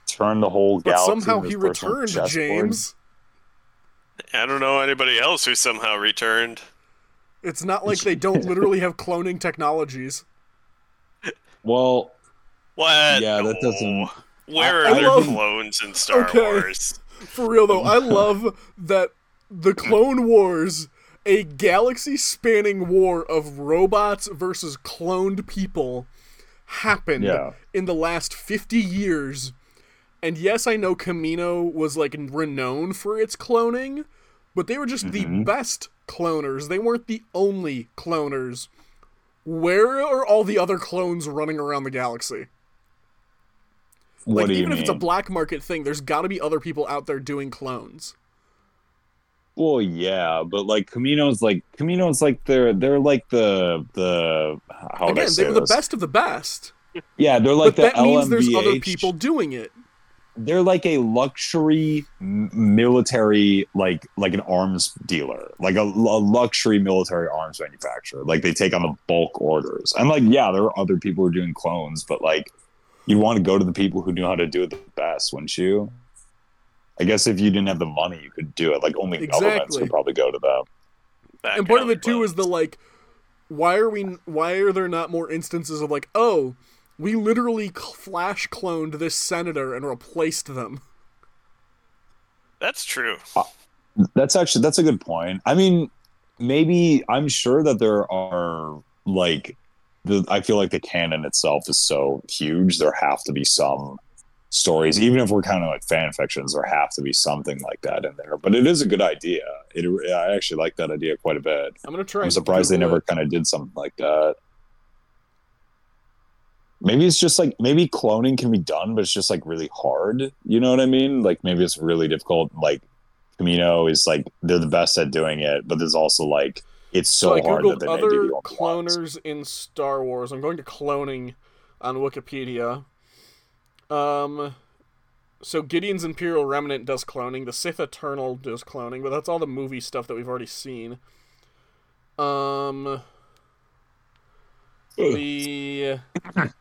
Turned the whole But galaxy. somehow into he returned, chessboard. James. I don't know anybody else who somehow returned. It's not like they don't literally have cloning technologies. Well, What? Yeah, that doesn't- oh. Where I- are I there love- clones in Star Okay. Wars? For real though, I love that the Clone Wars, a galaxy spanning war of robots versus cloned people, happened Yeah. in the last 50 years. And yes, I know Kamino was like renowned for its cloning, but they were just the Mhm. best cloners. They weren't the only cloners. Where are all the other clones running around the galaxy? what like even if it's a black market thing, there's got to be other people out there doing clones. Well, yeah, but like Kamino's like Kamino's like they're they're like the the how Again, they were the best of the best. Yeah, they're like but that the means there's other people doing it. They're like a luxury military, like like an arms dealer, like a, a luxury military arms manufacturer. Like they take on the bulk orders. And like, yeah, there are other people who are doing clones, but like, you want to go to the people who know how to do it the best, wouldn't you? I guess if you didn't have the money, you could do it. Like only governments could probably go to them. And part of alley it too is the like why are we why are there not more instances of like oh we literally flash cloned this senator and replaced them That's true. Uh, that's actually that's a good point. I mean, maybe I'm sure that there are like the I feel like the canon itself is so huge. There have to be some stories, even if we're kind of like fan fictions. There have to be something like that in there. But it is a good idea. It I actually like that idea quite a bit. I'm gonna try. I'm and surprised they never it. kind of did something like that. Maybe it's just like maybe cloning can be done, but it's just like really hard. You know what I mean? Like maybe it's really difficult. Like Kamino is like they're the best at doing it, but there's also like it's so, So, I hard googled that they may other give you all the cloners in Star Wars. I'm going to cloning on Wikipedia. Um, so Gideon's Imperial Remnant does cloning. The Sith Eternal does cloning, but that's all the movie stuff that we've already seen. Um, the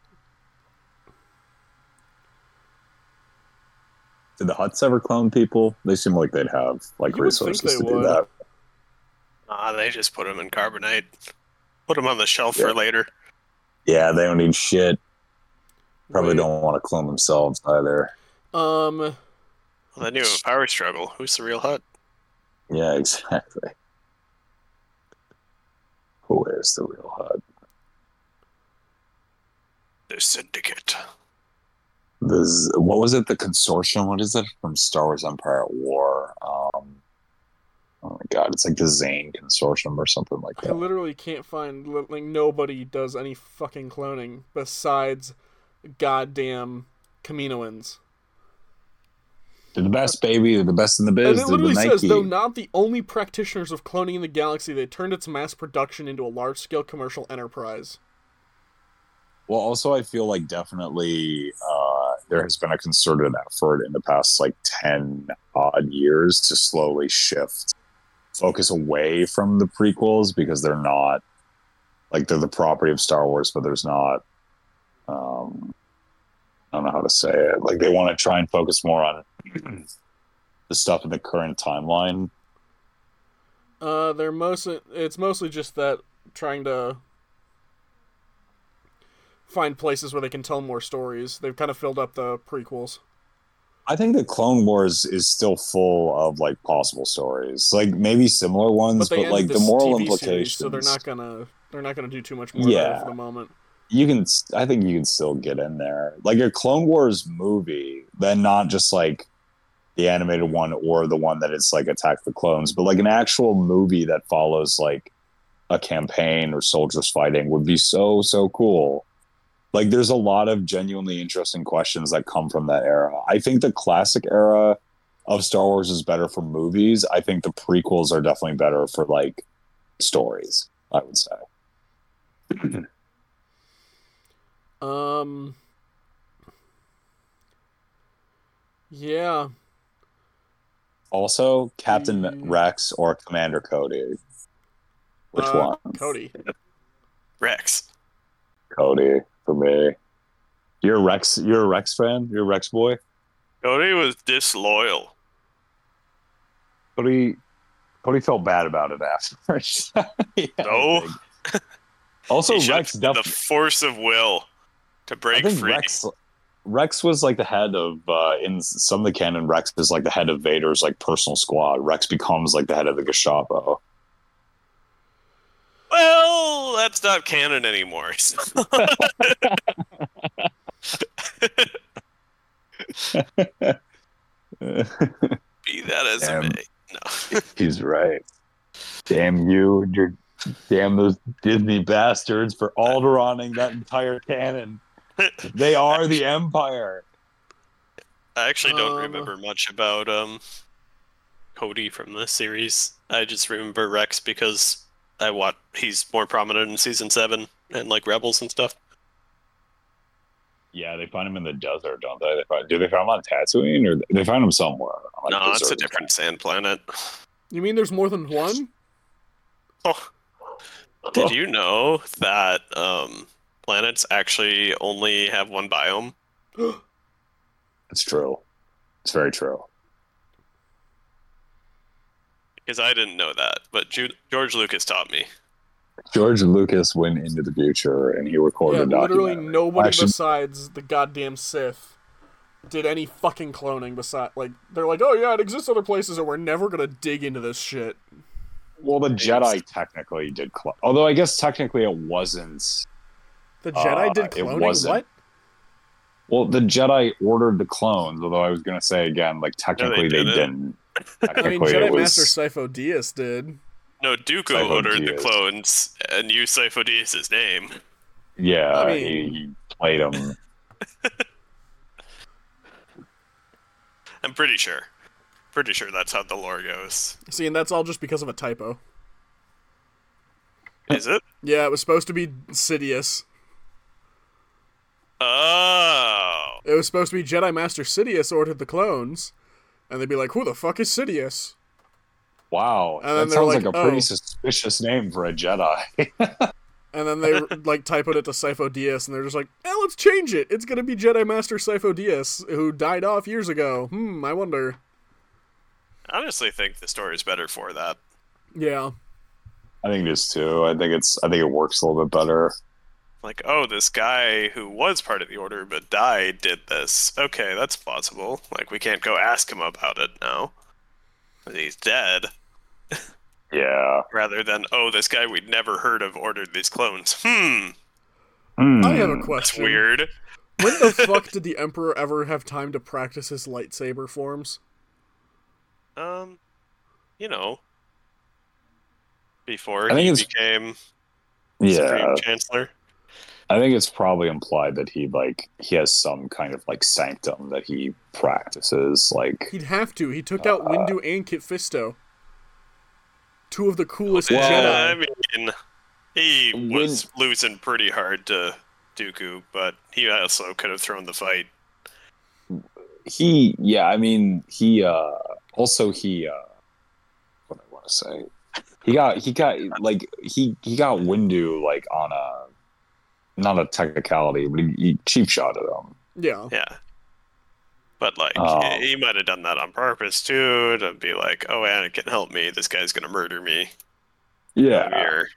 Did the Hutts ever clone people? They seem like they'd have like You resources they to do that. Ah, they just put them in carbonite. Put them on the shelf Yeah. for later. Yeah, they don't need shit. Probably wait, don't want to clone themselves either. Um, Well, then you have a power struggle. Who's the real Hutt? Yeah, exactly. Who is the real Hutt? The Syndicate. This what was it? The consortium? What is it from Star Wars Empire at War? Um, oh my god, it's like the Zann consortium or something like that. I literally can't find like nobody does any fucking cloning besides goddamn Kaminoans. They're the best, baby. They're the best in the biz. And it literally says, though not the only practitioners of cloning in the galaxy, they turned its mass production into a large-scale commercial enterprise. Well, also, I feel like definitely uh, there has been a concerted effort in the past like 10 odd years to slowly shift focus away from the prequels because they're not like they're the property of Star Wars, but there's not. Um, I don't know how to say it. Like they want to try and focus more on the stuff in the current timeline. Uh, they're mostly it's mostly just that trying to find places where they can tell more stories. They've kind of filled up the prequels. I think the Clone Wars is still full of like possible stories, like maybe similar ones, But but, like the moral TV implications. series, so they're not gonna they're not gonna do too much more Yeah. for the moment. you can i think you can still get in there like a clone wars movie then not just like the animated one or the one that is like attack the clones but like an actual movie that follows like a campaign or soldiers fighting would be so so cool like there's a lot of genuinely interesting questions that come from that era i think the classic era of star wars is better for movies i think the prequels are definitely better for like stories i would say Um. Yeah. Also, Captain Mm. Rex or Commander Cody. Which uh, one? Cody. Rex. Cody for me. You're a Rex. You're a Rex fan. You're a Rex boy. Cody was disloyal. Cody. Cody felt bad about it afterwards. Yeah, No. Also, He showed Rex the force of will to I break think free. Rex. Rex was like the head of uh, in some of the canon. Rex is like the head of Vader's like personal squad. Rex becomes like the head of the Gestapo. Well, that's not canon anymore. Be that as Damn. it may. No. He's right. Damn you, and your damn those Disney bastards for Alderaning that entire canon. They are the Empire. I actually don't Um, remember much about um Cody from the series. I just remember Rex because I watch he's more prominent in season seven and like Rebels and stuff. Yeah, they find him in the desert, don't they? they find, do they find him on Tatooine, or they find him somewhere? on no, it's a different sand planet. You mean there's more than one? Oh, did you know that um planets actually only have one biome? It's true. It's very true. Because I didn't know that, but Ju- George Lucas taught me. George Lucas went into the future and he yeah, recorded a literally nobody Actually, besides the goddamn Sith did any fucking cloning beside like they're like, "Oh yeah, it exists other places and we're never going to dig into this shit." Well, the Jedi technically did, clone, although I guess technically it wasn't The Jedi Uh, did it cloning. wasn't. What? Well, the Jedi ordered the clones, although I was going to say again, like technically they didn't. didn't. I mean, Jedi was, Master Sifo Dyas did. No, Dooku Sifo ordered the clones and used Sifo Dyas' name. yeah, I he, mean- he played them. I'm pretty sure. Pretty sure that's how the lore goes. See, and that's all just because of a typo. Is it? Yeah, it was supposed to be Sidious. Oh. It was supposed to be Jedi Master Sidious ordered the clones, and they'd be like, "Who the fuck is Sidious?" Wow, And then that they're sounds like, like, a pretty "Oh." suspicious name for a Jedi. And then they like typoed it to Sifo Dyas, and they're just like, "Eh, let's change it. It's gonna be Jedi Master Sifo Dyas, who died off years ago. Hmm, I wonder." I honestly think the story's better for that. Yeah, I think it is too. I think it's. I think it works a little bit better. Like, oh, this guy who was part of the order but died did this. Okay, that's plausible. Like, we can't go ask him about it now. He's dead. Yeah. Rather than, oh, this guy we'd never heard of ordered these clones. Hmm, I have a Hmm. that's weird. When the fuck did the Emperor ever have time to practice his lightsaber forms? Um, you know, before I think he it's- became Yeah, Supreme Chancellor. I think it's probably implied that he like he has some kind of like sanctum that he practices. Like, He'd have to. He took out Windu and Kit Fisto. Two of the coolest Yeah, I mean, he When- was losing pretty hard to Dooku, but he also could have thrown the fight. he yeah i mean he uh also he uh what do i want to say he got he got like he he got windu like on a not a technicality but he, he cheap shot at him Yeah. Yeah. But like Oh. he, he might have done that on purpose too, to be like, "Oh, Anakin, help me! This guy's gonna murder me." yeah Your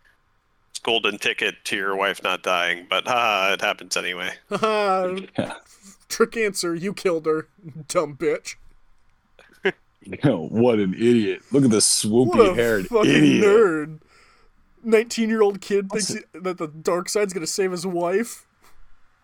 golden ticket to your wife not dying, but ha, it happens anyway. Haha. Yeah. Trick answer. You killed her, dumb bitch. you know, what an idiot look at this swoopy haired fucking idiot nerd. 19 year old kid thinks he- that the dark side's gonna save his wife.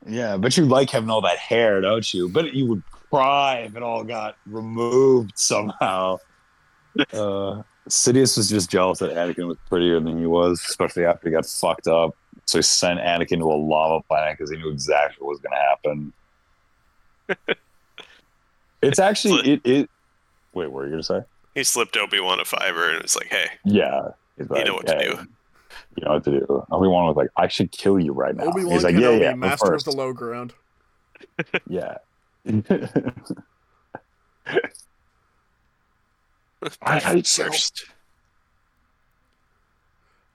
yeah but you like having all that hair don't you but you would cry if it all got removed somehow uh Sidious was just jealous that Anakin was prettier than he was, especially after he got fucked up. So he sent Anakin to a lava planet because he knew exactly what was going to happen. it's actually it. it Wait, what were you going to say? He slipped Obi Wan a fiver and was like, "Hey, Yeah, he's You know what to do." You know what to do. Obi Wan was like, "I should kill you right now." Obi Wan he's like, "Yeah, yeah, but master of first, the low ground. yeah." I hate you. first."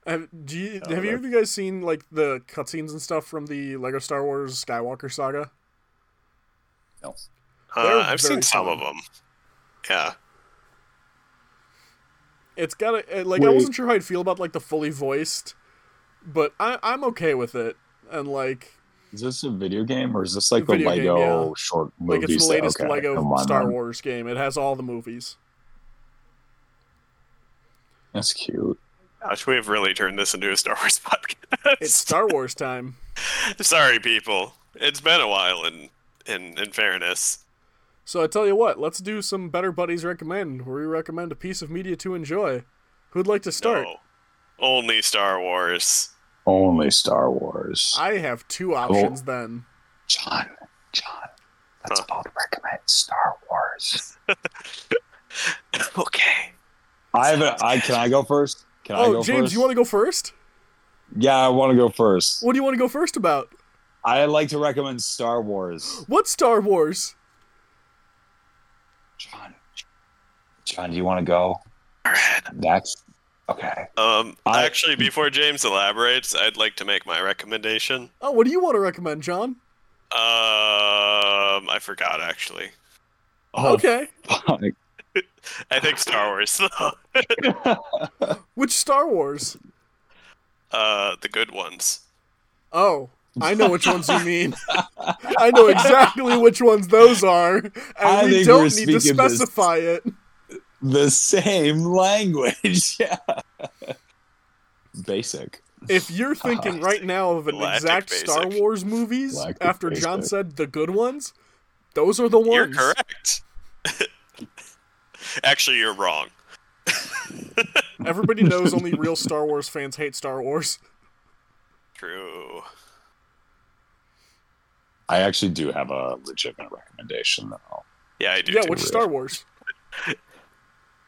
Have, do you, Oh, have you that- ever guys seen like the cutscenes and stuff from the Lego Star Wars Skywalker saga? Uh, I've seen some fun. of them. Yeah, It's got a eh, like I wasn't sure how I'd feel about like the fully voiced, but I I'm okay with it. And like Is this a video game or is this like the Video game, Lego yeah. short movies? like it's the latest okay, Lego never Star then. Wars game. It has all the movies. That's cute. gosh, we have really turned this into a Star Wars podcast. It's Star Wars time. Sorry, people. It's been a while. In in in fairness, So I tell you what, let's do some Better Buddies recommend, where we recommend a piece of media to enjoy. Who'd like to start? no, only Star Wars. Only Star Wars. I have two options then. John, John, let's Huh. both recommend Star Wars. okay. I have a, I can I go first? Can I Oh, go James, first? you want to go first? Yeah, I want to go first. What do you want to go first about? I like to recommend Star Wars. What Star Wars? John, John, do you want to go That's Okay. Um, I- actually, before James elaborates, I'd like to make my recommendation. Oh, what do you want to recommend, John? Um, I forgot actually. Oh, Okay. fuck. I think Star Wars though. Which Star Wars? Uh, the good ones. Oh, I know which ones you mean. I know exactly which ones those are, and I we think don't we're need to speaking this- specify it. the same language. Yeah. Basic. If you're thinking ah, right now of an Galactic exact Star Wars movies Galactic after John said the good ones, those are the ones. You're correct. Actually, you're wrong. Everybody knows only real Star Wars fans hate Star Wars. True. I actually do have a legitimate recommendation though. Yeah, I do. Yeah, too. which Star Wars?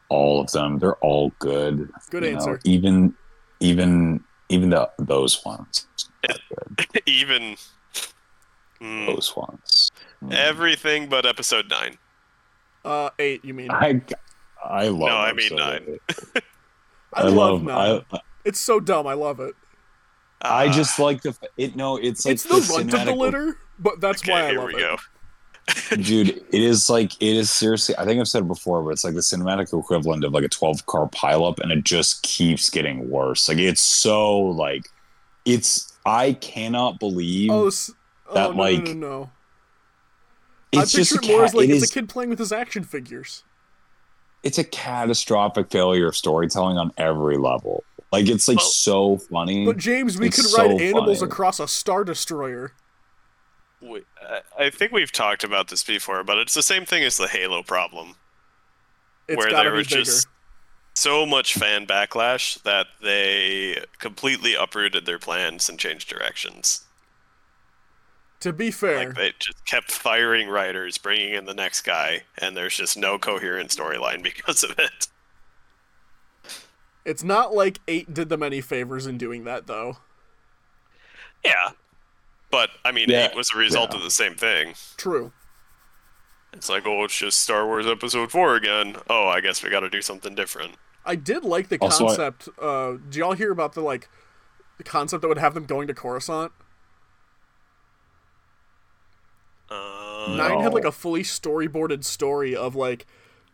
All of them, they're all good. Good you know, answer. even even even the those ones. are. Even Mm, Those ones. everything but episode nine. Uh, eight. You mean? I I love. No, I mean nine. eight. I, love, nine. I, It's so dumb. I love it. I Ah, just like the it. No, it's like it's the runt of the cinematic- litter, but that's okay, why I here love we it. go. dude. It is like it is seriously. I think I've said it before, but it's like the cinematic equivalent of like a twelve car pileup, and it just keeps getting worse. Like it's so like it's. I cannot believe Oh, s- oh That, no, no, like, no, no. it's I just picture a it more ca- as like it it's is- a kid playing with his action figures. it's a catastrophic failure of storytelling on every level. Like it's like Well- so funny. But James, we It's could so ride animals funny. across a star destroyer. We, I- I think we've talked about this before, but it's the same thing as the Halo problem. It's Where there be was bigger. just so much fan backlash that they completely uprooted their plans and changed directions. To be fair, Like they just kept firing writers, bringing in the next guy, and there's just no coherent storyline because of it. it's not like eight did them any favors in doing that, though. Yeah, but I mean, Yeah, eight was a result yeah. of the same thing. True. It's like, oh, it's just Star Wars Episode Four again. Oh, I guess we got to do something different. I did like the Also, I- concept. Uh, do y'all hear about the like the concept that would have them going to Coruscant? Uh, Nine had like a fully storyboarded story of like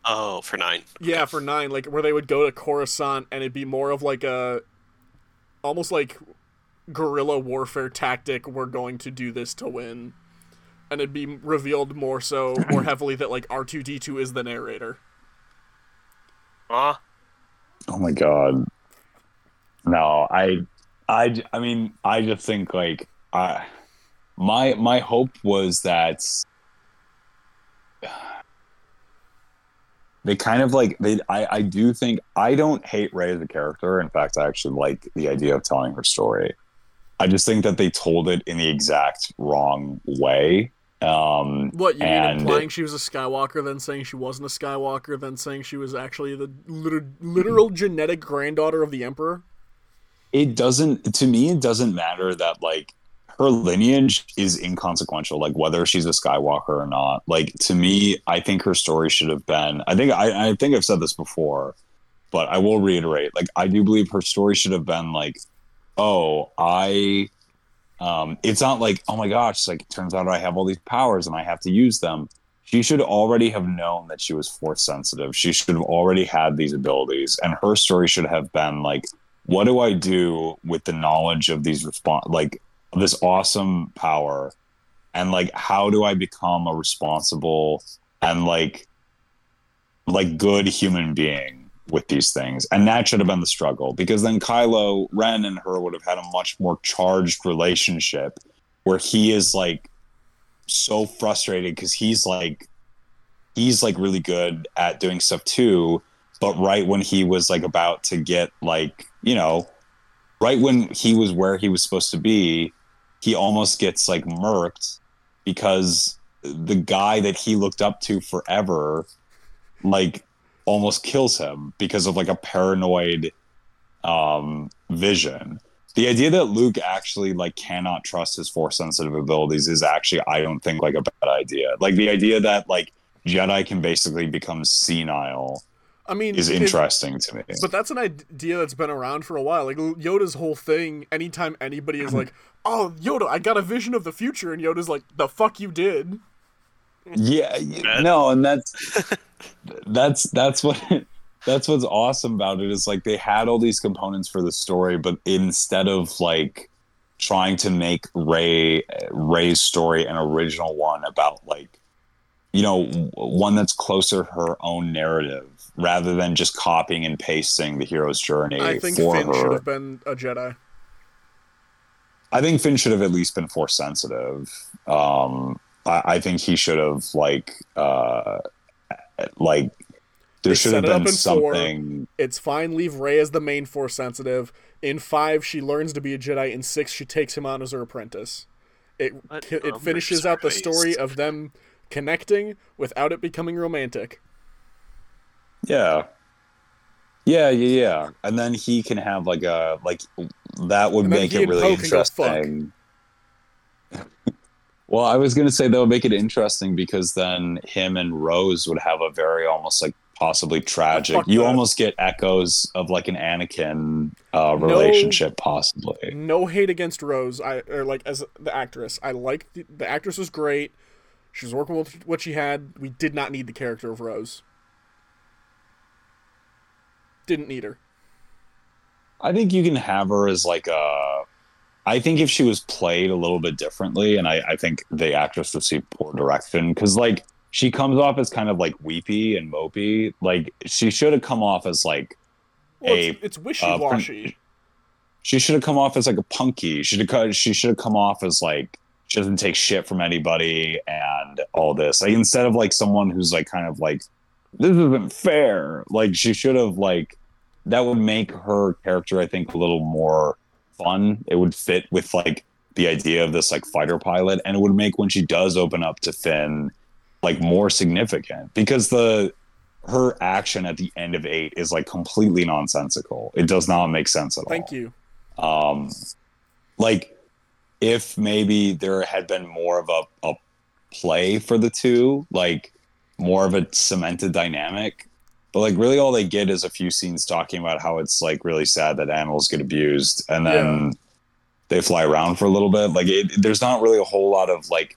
Oh, for nine. yeah for nine like where they would go to Coruscant and it'd be more of like a almost like guerrilla warfare tactic. We're going to do this to win, and it'd be revealed more so more heavily that like R two D two is the narrator. Ah, Oh my god. No, i i i mean, I just think like I my my hope was that they kind of like they I I do think I don't hate Rey as a character. In fact, I actually like the idea of telling her story. I just think that they told it in the exact wrong way. Um What you mean implying she was a Skywalker, then saying she wasn't a Skywalker, then saying she was actually the liter- literal genetic granddaughter of the Emperor? it doesn't to me it doesn't matter that like her lineage is inconsequential like whether she's a skywalker or not like to me i think her story should have been i think i, I think i've said this before but i will reiterate like i do believe her story should have been like oh i um it's not like oh my gosh like it turns out i have all these powers and i have to use them. She should already have known that she was force sensitive. She should have already had these abilities and her story should have been like what do I do with the knowledge of these response like this awesome power? And like how do I become a responsible and like like good human being with these things. And that should have been the struggle because then Kylo Ren and her would have had a much more charged relationship where he is like so frustrated because he's like he's like really good at doing stuff too. But right when he was like about to get like you know right when he was where he was supposed to be he almost gets like murked because the guy that he looked up to forever like almost kills him because of like a paranoid um vision the idea that luke actually like cannot trust his force sensitive abilities is actually i don't think like a bad idea like the idea that like jedi can basically become senile I mean, is it- interesting to me. But that's an idea that's been around for a while. Like Yoda's whole thing, anytime anybody is like, "Oh, Yoda, I got a vision of the future," and Yoda's like, "The fuck you did." Yeah, no, and that's that's that's what that's what's awesome about it is like they had all these components for the story, but instead of like trying to make Rey Rey's story an original one about like you know one that's closer to her own narrative rather than just copying and pasting the hero's journey I think for Finn should have been a Jedi. I think Finn should have at least been force sensitive. Um, I, I think he should have like uh, like there should have set it up been in four. something. It's fine. Leave Rey as the main force sensitive. In five, she learns to be a Jedi. In six, she takes him on as her apprentice. It What it finishes out the story of them connecting without it becoming romantic. Yeah. Yeah, yeah, yeah. And then he can have like a like that would And make it really Poe can go fuck. interesting. Well, I was gonna say that would make it interesting because then him and Rose would have a very almost like possibly tragic. You that. almost get echoes of like an Anakin uh, relationship, possibly. No hate against Rose. I or like as the actress. I like the, the actress was great. She was working with what she had. We did not need the character of Rose. Didn't need her. I think you can have her as like a. I think if she was played a little bit differently, and I, I think the actress received poor direction because like she comes off as kind of like weepy and mopey. Like she should have come off as like Well, a. it's, uh, it's wishy washy. She should have come off as like a punky. She should have. She should have come off as like she doesn't take shit from anybody and all this. Like instead of like someone who's like kind of like this isn't fair. Like she should have like that would make her character I think a little more fun. It would fit with like the idea of this like fighter pilot and it would make when she does open up to Finn like more significant because the her action at the end of 8 is like completely nonsensical. It does not make sense at all Thank you. um like if maybe there had been more of a, a play for the two like more of a cemented dynamic but like really all they get is a few scenes talking about how it's like really sad that animals get abused and then they fly around for a little bit. Like it, there's not really a whole lot of like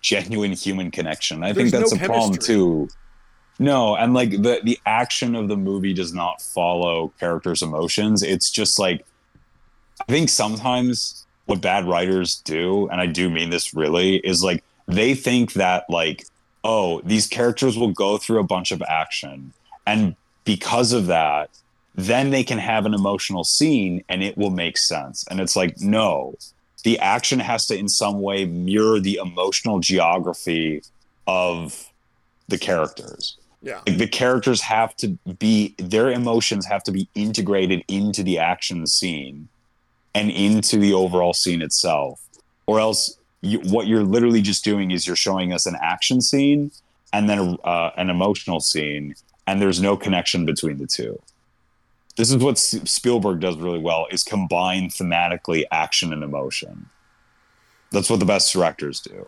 genuine human connection. I think that's no a problem too. No and like the the action of the movie does not follow characters emotions. It's just like I think sometimes what bad writers do, and I do mean this really, is like they think that like, oh, these characters will go through a bunch of action, and because of that, then they can have an emotional scene and it will make sense. And it's like, no, the action has to in some way mirror the emotional geography of the characters Yeah. like the characters have to be their emotions have to be integrated into the action scene and into the overall scene itself or else you, what you're literally just doing is you're showing us an action scene and then uh, an emotional scene and there's no connection between the two this is what spielberg does really well is combine thematically action and emotion that's what the best directors do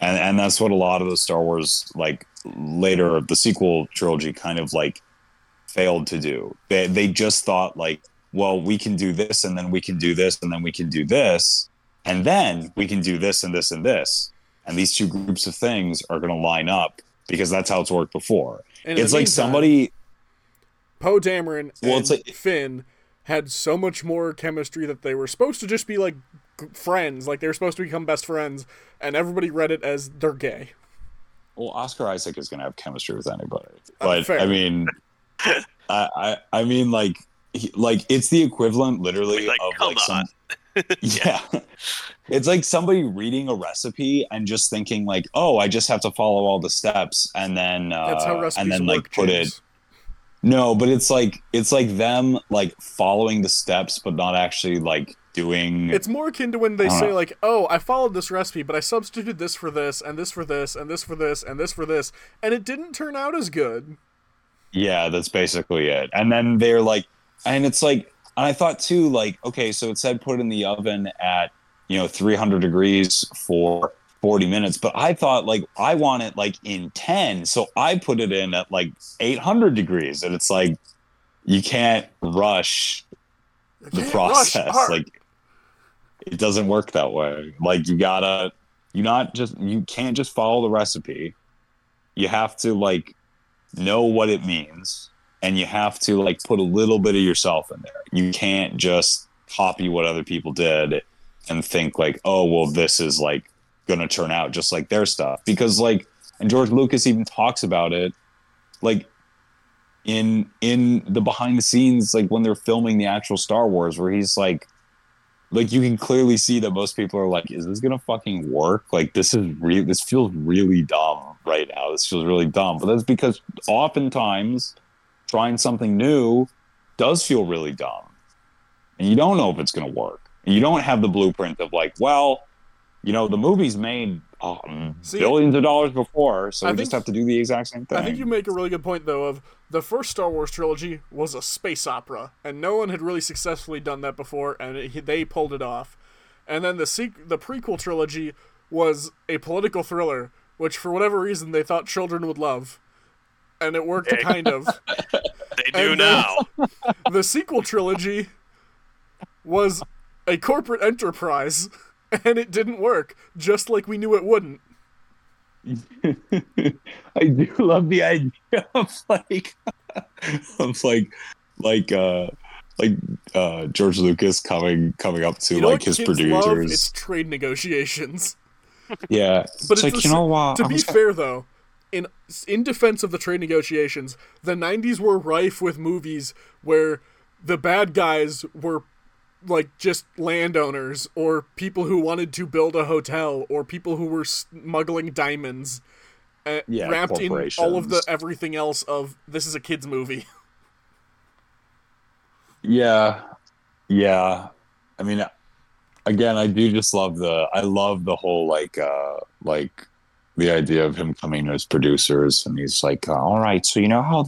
and and that's what a lot of the Star Wars like later the sequel trilogy kind of like failed to do. They they just thought like, well, we can do this and then we can do this and then we can do this and then we can do this and this and this. And these two groups of things are going to line up because that's how it's worked before. And it's like meantime, somebody Poe Dameron Well, it's like- Finn had so much more chemistry that they were supposed to just be like friends, like they were supposed to become best friends, and everybody read it as they're gay. Well, Oscar Isaac is going to have chemistry with anybody, Uh, but fair. I mean, I, I I mean like he, like it's the equivalent literally Like, of come like some on. yeah. It's like somebody reading a recipe and just thinking like, "Oh, I just have to follow all the steps and then uh, That's how recipes and then like work. put James. it." No, but it's like it's like them like following the steps but not actually like doing It's more akin to when they say know. like, "Oh, I followed this recipe, but I substituted this for this, and this for this, and this for this, and this for this, and it didn't turn out as good." Yeah, that's basically it. And then they're like, and it's like, and I thought too, like, okay, so it said put it in the oven at, you know, 300 degrees for 40 minutes, but I thought like I want it like in 10. So I put it in at like 800 degrees. And it's like, you can't rush the can't process. art. Like, it doesn't work that way. Like, you gotta, you not just, you can't just follow the recipe. You have to like know what it means and you have to like put a little bit of yourself in there. You can't just copy what other people did and think like, oh, well, this is like going to turn out just like their stuff. Because like, and George Lucas even talks about it, like in in the behind the scenes, like when they're filming the actual Star Wars, where he's like, like you can clearly see that most people are like, is this gonna fucking work? Like this is real. This feels really dumb right now. This feels really dumb. But that's because oftentimes trying something new does feel really dumb, and you don't know if it's gonna work. And you don't have the blueprint of like, well, you know, the movie's made um, See, billions of dollars before, so I we think- just have to do the exact same thing. I think you make a really good point though of the first Star Wars trilogy was a space opera, and no one had really successfully done that before, and it, they pulled it off. And then the sequ- the prequel trilogy was a political thriller, which for whatever reason they thought children would love, and it worked kind of. They do And now. The sequel trilogy was a corporate enterprise, and it didn't work, just like we knew it wouldn't. I do love the idea of like of like like uh like uh George Lucas coming coming up to You know like what his kids producers. love? It's trade negotiations. yeah. But it's it's like the you know s- what? to I'm be just- fair though in in defense of the trade negotiations the 90s were rife with movies where the bad guys were like just landowners or people who wanted to build a hotel or people who were smuggling diamonds uh, Yeah, wrapped in all of the everything else of this is a kids movie Yeah. Yeah. I mean again, I do just love the I love the whole like uh like the idea of him coming to his producers and he's like, uh, all right, so you know how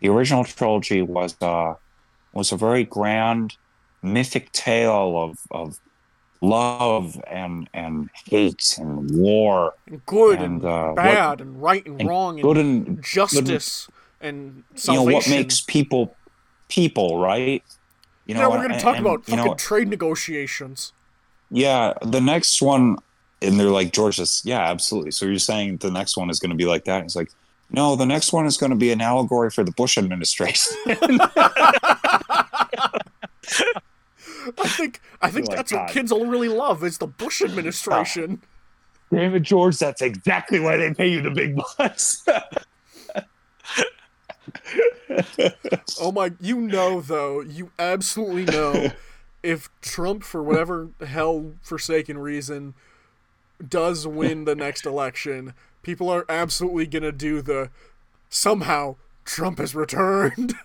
the original trilogy was uh was a very grand mythic tale of of love and and hate and war and good and, And, uh, what- bad and right and, and wrong good and and justice and you know what makes people people right? You know yeah we're gonna talk and, about fucking know, trade negotiations. Yeah, the next one, and they're like, George says, yeah, absolutely. So you're saying the next one is going to be like that? He's like, no, the next one is going to be an allegory for the Bush administration. I think I think Oh that's what kids will really love is the Bush administration. David George, that's exactly why they pay you the big bucks. Oh my, you know though, you absolutely know if Trump for whatever hell forsaken reason does win the next election, people are absolutely going to do the somehow Trump has returned.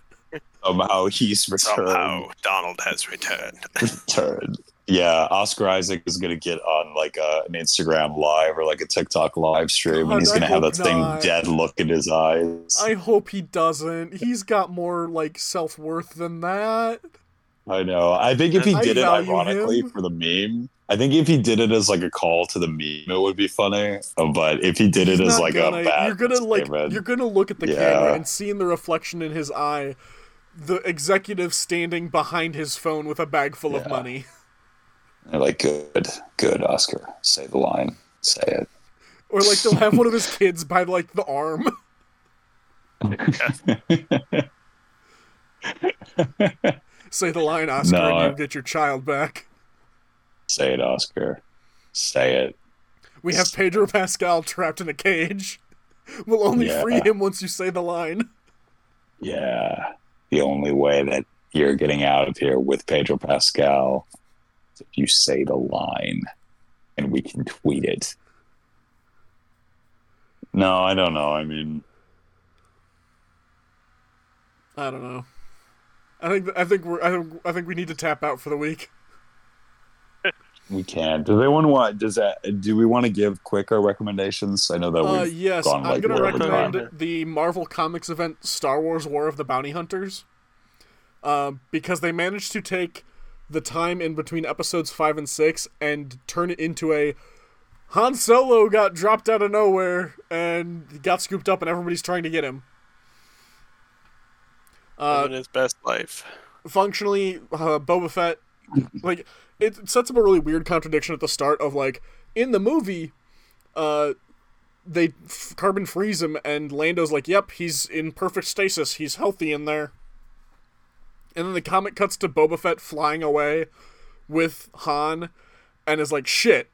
Somehow he's returned. Somehow Donald has returned. returned. Yeah, Oscar Isaac is going to get on like a, an Instagram live or like a TikTok live stream, God, and he's going to have that same not. dead look in his eyes. I hope he doesn't. He's got more like self-worth than that. I know. I think if he did it ironically him. for the meme, I think if he did it as like a call to the meme, it would be funny. Uh, But if he did it as like gonna, a bad, you're gonna like statement, you're gonna look at the Yeah. camera and see in the reflection in his eye the executive standing behind his phone with a bag full of money. they're like, good, good, Oscar, say the line, say it. Or like they'll have one of his kids by like the arm. Say the line, Oscar, No, and you get your child back. say it, Oscar, say it. We have Pedro Pascal trapped in a cage. We'll only Yeah. free him once you say the line. Yeah, the only way that you're getting out of here with Pedro Pascal is if you say the line, and we can tweet it. No, I don't know. I mean, I don't know. I think I think we're I think, I think we need to tap out for the week. we can. Does anyone want? Does that? Do we want to give quick our recommendations? I know that Uh, we've yes, gone I'm gonna recommend time. the Marvel Comics event Star Wars War of the Bounty Hunters, uh, because they managed to take the time in between episodes five and six and turn it into a Han Solo got dropped out of nowhere and got scooped up, and everybody's trying to get him. Uh, his best life. functionally uh, Boba Fett like it sets up a really weird contradiction at the start of like in the movie uh they f- carbon freeze him and Lando's like yep he's in perfect stasis he's healthy in there and then the comic cuts to Boba Fett flying away with Han and is like shit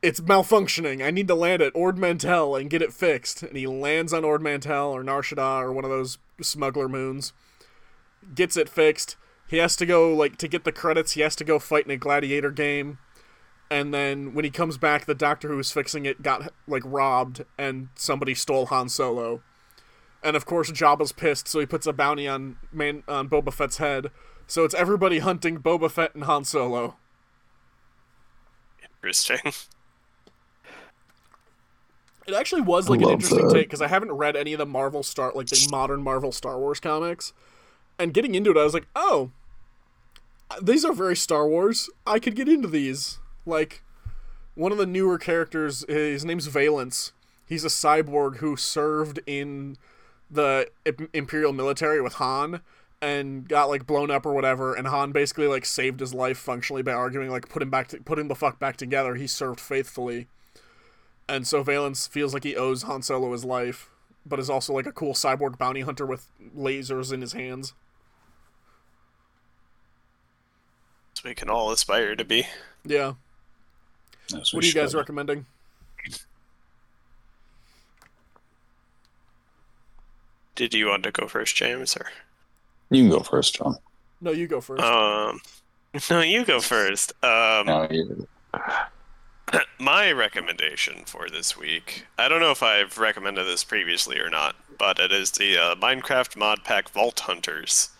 it's malfunctioning. I need to land at Ord Mantell and get it fixed. And he lands on Ord Mantell or Nar Shaddaa or one of those smuggler moons gets it fixed, he has to go like to get the credits. He has to go fight in a gladiator game, and then when he comes back, the doctor who was fixing it got like robbed, and somebody stole Han Solo. And of course, Jabba's pissed, so he puts a bounty on man on Boba Fett's head. So it's everybody hunting Boba Fett and Han Solo. Interesting. It actually was like an interesting that. take because I haven't read any of the Marvel Star like the modern Marvel Star Wars comics, and getting into it, I was like, oh, these are very Star Wars. I could get into these. Like, one of the newer characters, his name's Valance. He's a cyborg who served in the Imperial military with Han and got like blown up or whatever. And Han basically like saved his life functionally by arguing like put him back, to, put him the fuck back together. He served faithfully. And so Valance feels like he owes Han Solo his life, but is also like a cool cyborg bounty hunter with lasers in his hands. So we can all aspire to be. Yeah. Yes, What are you guys should. recommending? Did you want to go first, James, or You can go first, John. No, you go first. um? No, you go first. Um, No, you, my recommendation for this week. I don't know if I've recommended this previously or not, but it is the uh, Minecraft mod pack Vault Hunters.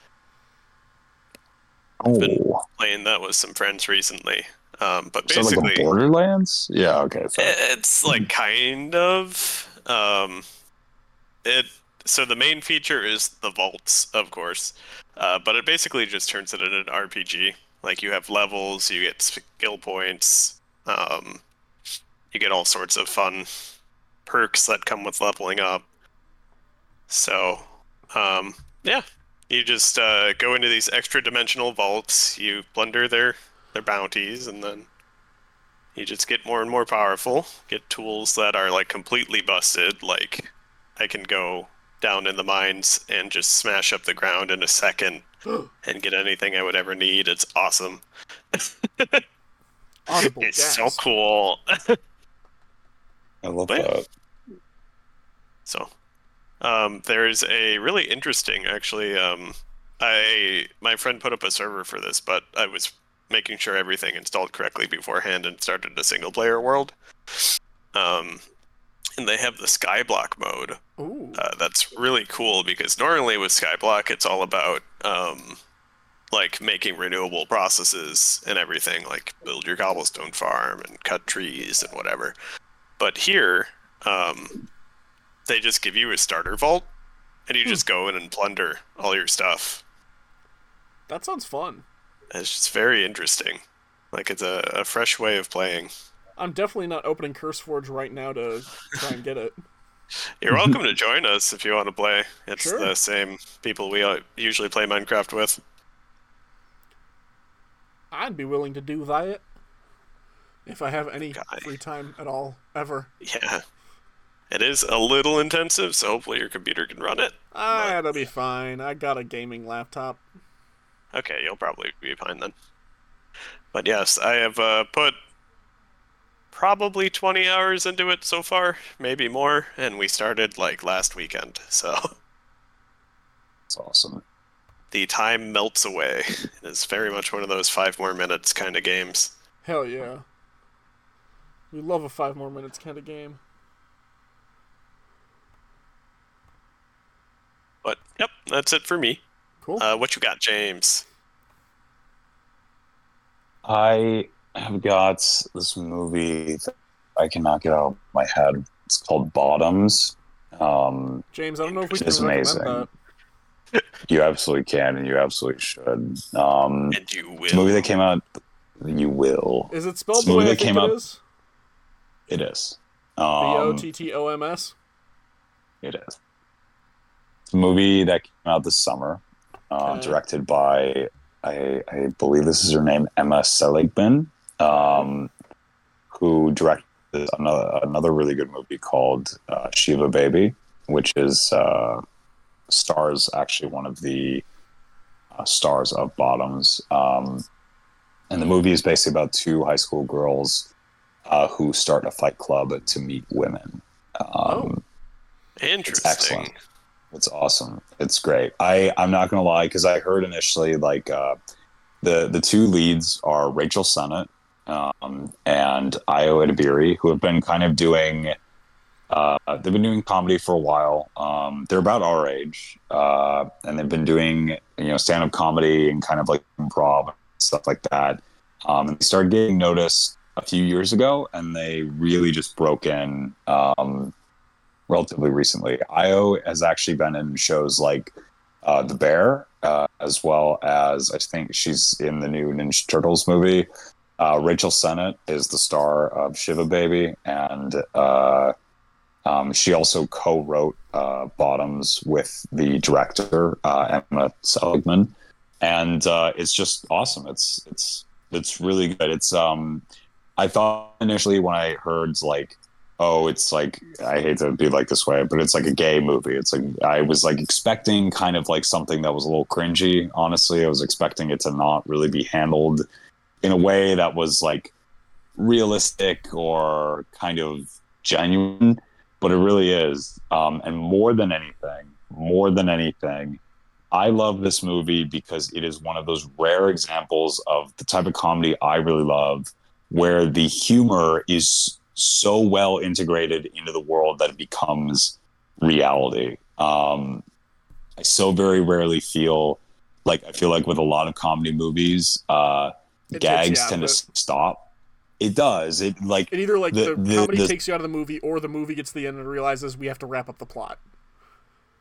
oh, Playing that with some friends recently. Um, but so like basically, a Borderlands? Yeah, okay. It's like kind of um it so the main feature is the vaults, of course. Uh, but it basically just turns it into an RPG. Like you have levels, you get skill points, um you get all sorts of fun perks that come with leveling up. So, um yeah, you just uh, go into these extra dimensional vaults, you plunder their their bounties and then you just get more and more powerful. Get tools that are like completely busted like i can go down in the mines and just smash up the ground in a second and get anything i would ever need. It's awesome Audible it's so cool I love Wait. that. So, um, there's a really interesting, actually. Um, I my friend put up a server for this, but I was making sure everything installed correctly beforehand and started a single player world. Um, and they have the Skyblock mode. Ooh. Uh, that's really cool because normally with Skyblock, it's all about um, like making renewable processes and everything, like build your cobblestone farm and cut trees and whatever. But here, um, they just give you a starter vault, and you just go in and plunder all your stuff. That sounds fun. It's just very interesting. Like it's a, a fresh way of playing. I'm definitely not opening CurseForge right now to try and get it. You're welcome to join us if you want to play. It's Sure. the same people we uh, usually play Minecraft with. I'd be willing to do that if I have any Guy. free time at all, ever. Yeah. It is a little intensive, so hopefully your computer can run it. Ah, it'll be fine. I got a gaming laptop. Okay, you'll probably be fine then. But yes, I have uh, put probably 20 hours into it so far, maybe more, and we started like last weekend, so It's awesome. The time melts away. It is very much one of those five more minutes kind of games. Hell yeah. We love a five more minutes kind of game. But yep, that's it for me. Cool. Uh, what you got, James? I have got this movie that I cannot get out of my head. It's called Bottoms. Um, James, I don't know if we It can is recommend amazing. that. You absolutely can, and you absolutely should. Um, And you will. it's a movie that came out. You will. Is it spelled the way movie I that think came it out- is? It is. B O Um, T T O M S? It is. It's a movie that came out this summer, uh, Okay. directed by, I, I believe this is her name, Emma Seligman, um, who directed another, another really good movie called uh, Shiva Baby, which is uh, stars actually one of the uh, stars of Bottoms. Um, and the movie is basically about two high school girls uh, who start a fight club to meet women. Um, Oh. Interesting. excellent. It's awesome. It's great. I I'm not gonna lie because I heard initially like uh, the the two leads are Rachel Sennott um, and Ayo Edebiri, who have been kind of doing. Uh, they've been doing comedy for a while. Um, they're about our age, uh, and they've been doing you know stand up comedy and kind of like improv stuff like that. Um, and they started getting noticed a few years ago, and they really just broke in um, relatively recently. Ayo has actually been in shows like uh, The Bear, uh, as well as I think she's in the new Ninja Turtles movie. Uh, Rachel Sennott is the star of Shiva Baby, and uh, um, she also co-wrote uh, Bottoms with the director uh, Emma Seligman, and uh, it's just awesome. It's it's it's really good. It's um, I thought initially when I heard like, oh, it's like I hate to be like this way, but it's like a gay movie. It's like I was like expecting kind of like something that was a little cringy. Honestly, I was expecting it to not really be handled in a way that was like realistic or kind of genuine, but it really is. Um, and more than anything, more than anything, I love this movie because it is one of those rare examples of the type of comedy I really love, where the humor is so well integrated into the world that it becomes reality. Um, I so very rarely feel like I feel like with a lot of comedy movies, uh, It takes you gags tend to of it. s- stop. It does. It like It either like the, The- comedy the- takes you out of the movie, or the movie gets to the end and realizes we have to wrap up the plot.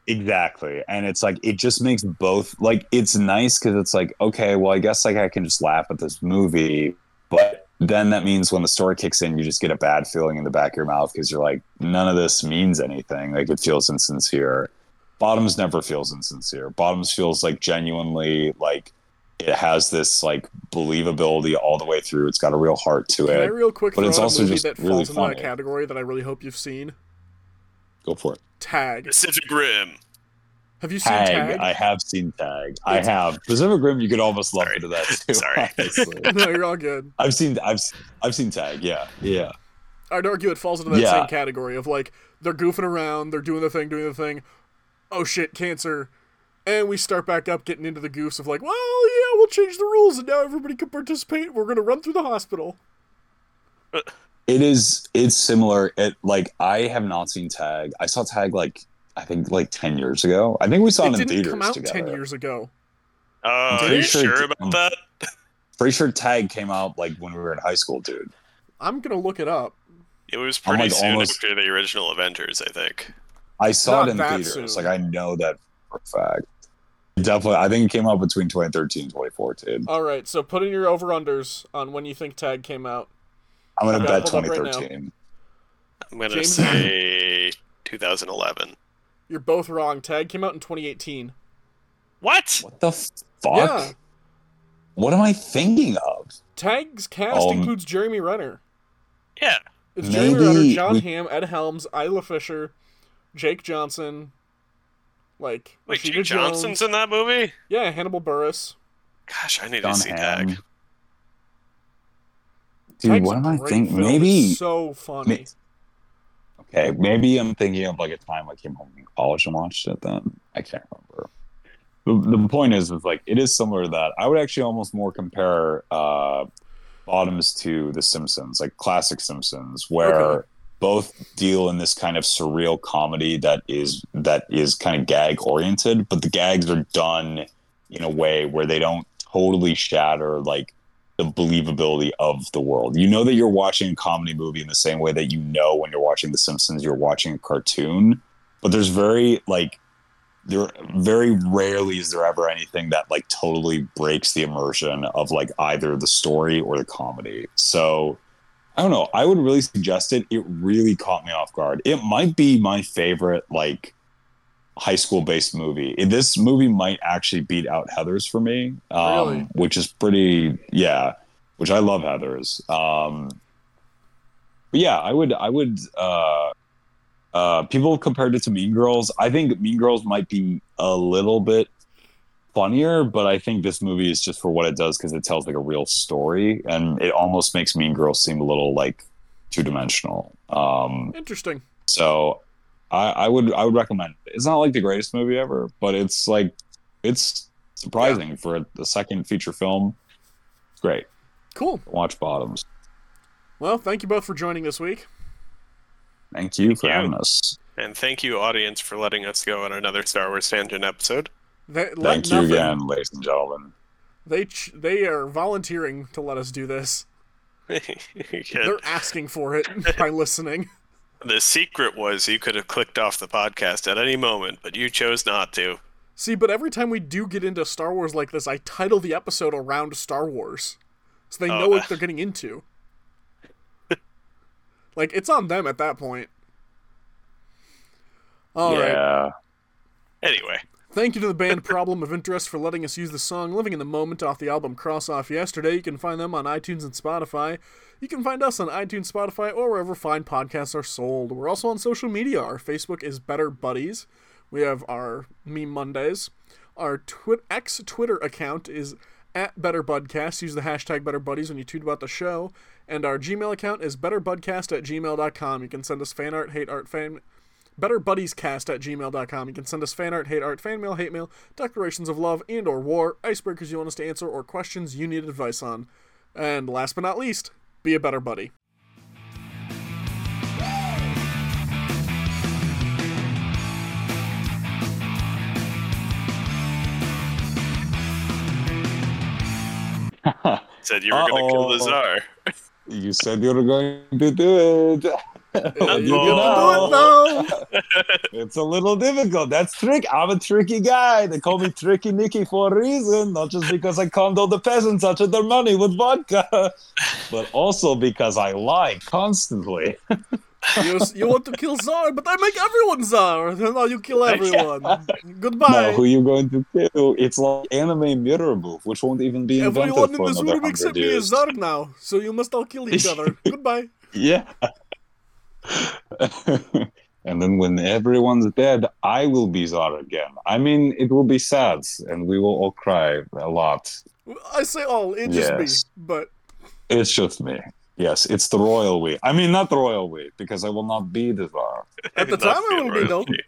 Exactly. And it's like it just makes both like it's nice because it's like, okay, well, I guess like I can just laugh at this movie, but then that means when the story kicks in, you just get a bad feeling in the back of your mouth because you're like, none of this means anything. Like it feels insincere. Bottoms never feels insincere. Bottoms feels like genuinely like it has this like believability all the way through. It's got a real heart to Can I it. real quick but it's also just that really falls into that funny. category that I really hope you've seen? Go for it. Tag. Pacific Rim. Have you seen Tag. Tag? I have seen Tag. I It's- have. Pacific Rim. You could almost lump into that too. Sorry. honestly. no, you're all good. I've seen. I've. I've seen Tag. Yeah. Yeah. I'd argue it falls into that Yeah. same category of like they're goofing around, they're doing the thing, doing the thing. Oh shit, cancer. And we start back up getting into the goofs of like, well, yeah, we'll change the rules and now everybody can participate. We're gonna run through the hospital. Uh. It is. It's similar. It like I have not seen Tag. I saw Tag like I think like ten years ago. I think we saw it, it in didn't theaters come out together. ten years ago. Oh, are you sure sure about that? Pretty sure Tag came out like when we were in high school, dude. I'm gonna look it up. It was I'm, pretty like, soon almost- after the original Avengers, I think. I saw Not it in that theaters. soon. Like I know that for a fact. Definitely, I think it came out between 2013 and 2014. All right, so put in your over unders on when you think Tag came out. I'm gonna I've bet got it pulled up right 2013. I'm gonna James- say 2011. You're both wrong. Tag came out in 2018. What? What the fuck? Yeah. What am I thinking of? Tag's cast Um, includes Jeremy Renner. Yeah. It's Jeremy Renner, John we- Hamm, Ed Helms, Isla Fisher, Jake Johnson, like Wait, Rashida Jake Johnson's Jones. in that movie? Yeah, Hannibal Buress. Gosh, I need John to see Hamm. Tag. Dude, Tag's what a am I great thinking? Maybe. So funny. Okay, maybe I'm thinking of like a time I came home from college and watched it. Then I can't remember. The, the point is, is like it is similar to that. I would actually almost more compare uh, Bottoms to The Simpsons, like classic Simpsons, where Okay. Both deal in this kind of surreal comedy that is that is kind of gag oriented, but the gags are done in a way where they don't totally shatter like the believability of the world. You know that you're watching a comedy movie in the same way that you know when you're watching The Simpsons, you're watching a cartoon. But there's very like there very rarely is there ever anything that like totally breaks the immersion of like either the story or the comedy. So I don't know. I would really suggest it. It really caught me off guard. It might be my favorite like high school based movie. This movie might actually beat out Heather's for me, um, Really? which is pretty. Yeah, which I love Heather's. Um, but yeah, I would. I would. Uh, uh, people compared it to Mean Girls. I think Mean Girls might be a little bit funnier, but I think this movie is just for what it does because it tells like a real story, and it almost makes Mean Girls seem a little like two dimensional. Um, Interesting. so I, I would I would recommend it. It's not like the greatest movie ever, but it's like it's surprising for the second feature film. It's great. Cool. Watch Bottoms. Well, thank you both for joining this week. Thank you for you. having us. And thank you, audience, for letting us go on another Star Wars tangent episode. They, let Thank you nothing- again, ladies and gentlemen. They ch- they are volunteering to let us do this. They're asking for it by listening. The secret was you could have clicked off the podcast at any moment, but you chose not to. See, but every time we do get into Star Wars like this, I title the episode around Star Wars. So they oh, know Oh. what uh. they're getting into. like, it's on them at that point. All right. yeah. Anyway, Thank you to the band Problem of Interest for letting us use the song Living in the Moment off the album Cross Off Yesterday. You can find them on iTunes and Spotify. You can find us on iTunes, Spotify, or wherever fine podcasts are sold. We're also on social media. Our Facebook is Better Buddies. We have our Meme Mondays. Our twi- ex Twitter account is at Better Budcast. Use the hashtag Better Buddies when you tweet about the show. And our Gmail account is betterbudcast at gmail.com. You can send us fan art, hate art, fan betterbuddiescast at gmail.com. You can send us fan art, hate art, fan mail, hate mail, declarations of love and or war, icebreakers you want us to answer, or questions you need advice on. And last but not least, be a better buddy. said you were going to kill the Uh-oh. czar. You said you were going to do it. You Oh. do it though. It's a little difficult. That's trick. I'm a tricky guy. They call me Tricky Nicky for a reason, not just because I conned all the peasants out of their money with vodka, but also because I lie constantly. You, you want to kill Tsar, but I make everyone Tsar. Now you kill everyone. Goodbye. No, who you going to kill? It's like anime mirror move, which won't even be invented Everyone in this room except hundred me is years. Tsar now, so you must all kill each other. Goodbye. Yeah. and then when everyone's dead, I will be Tsar again. I mean, it will be sad, and we will all cry a lot. I say all, it's just me. But It's just me. Yes, it's the royal we. I mean, not the royal we, because I will not be the Tsar. at the time I will be though. royalty.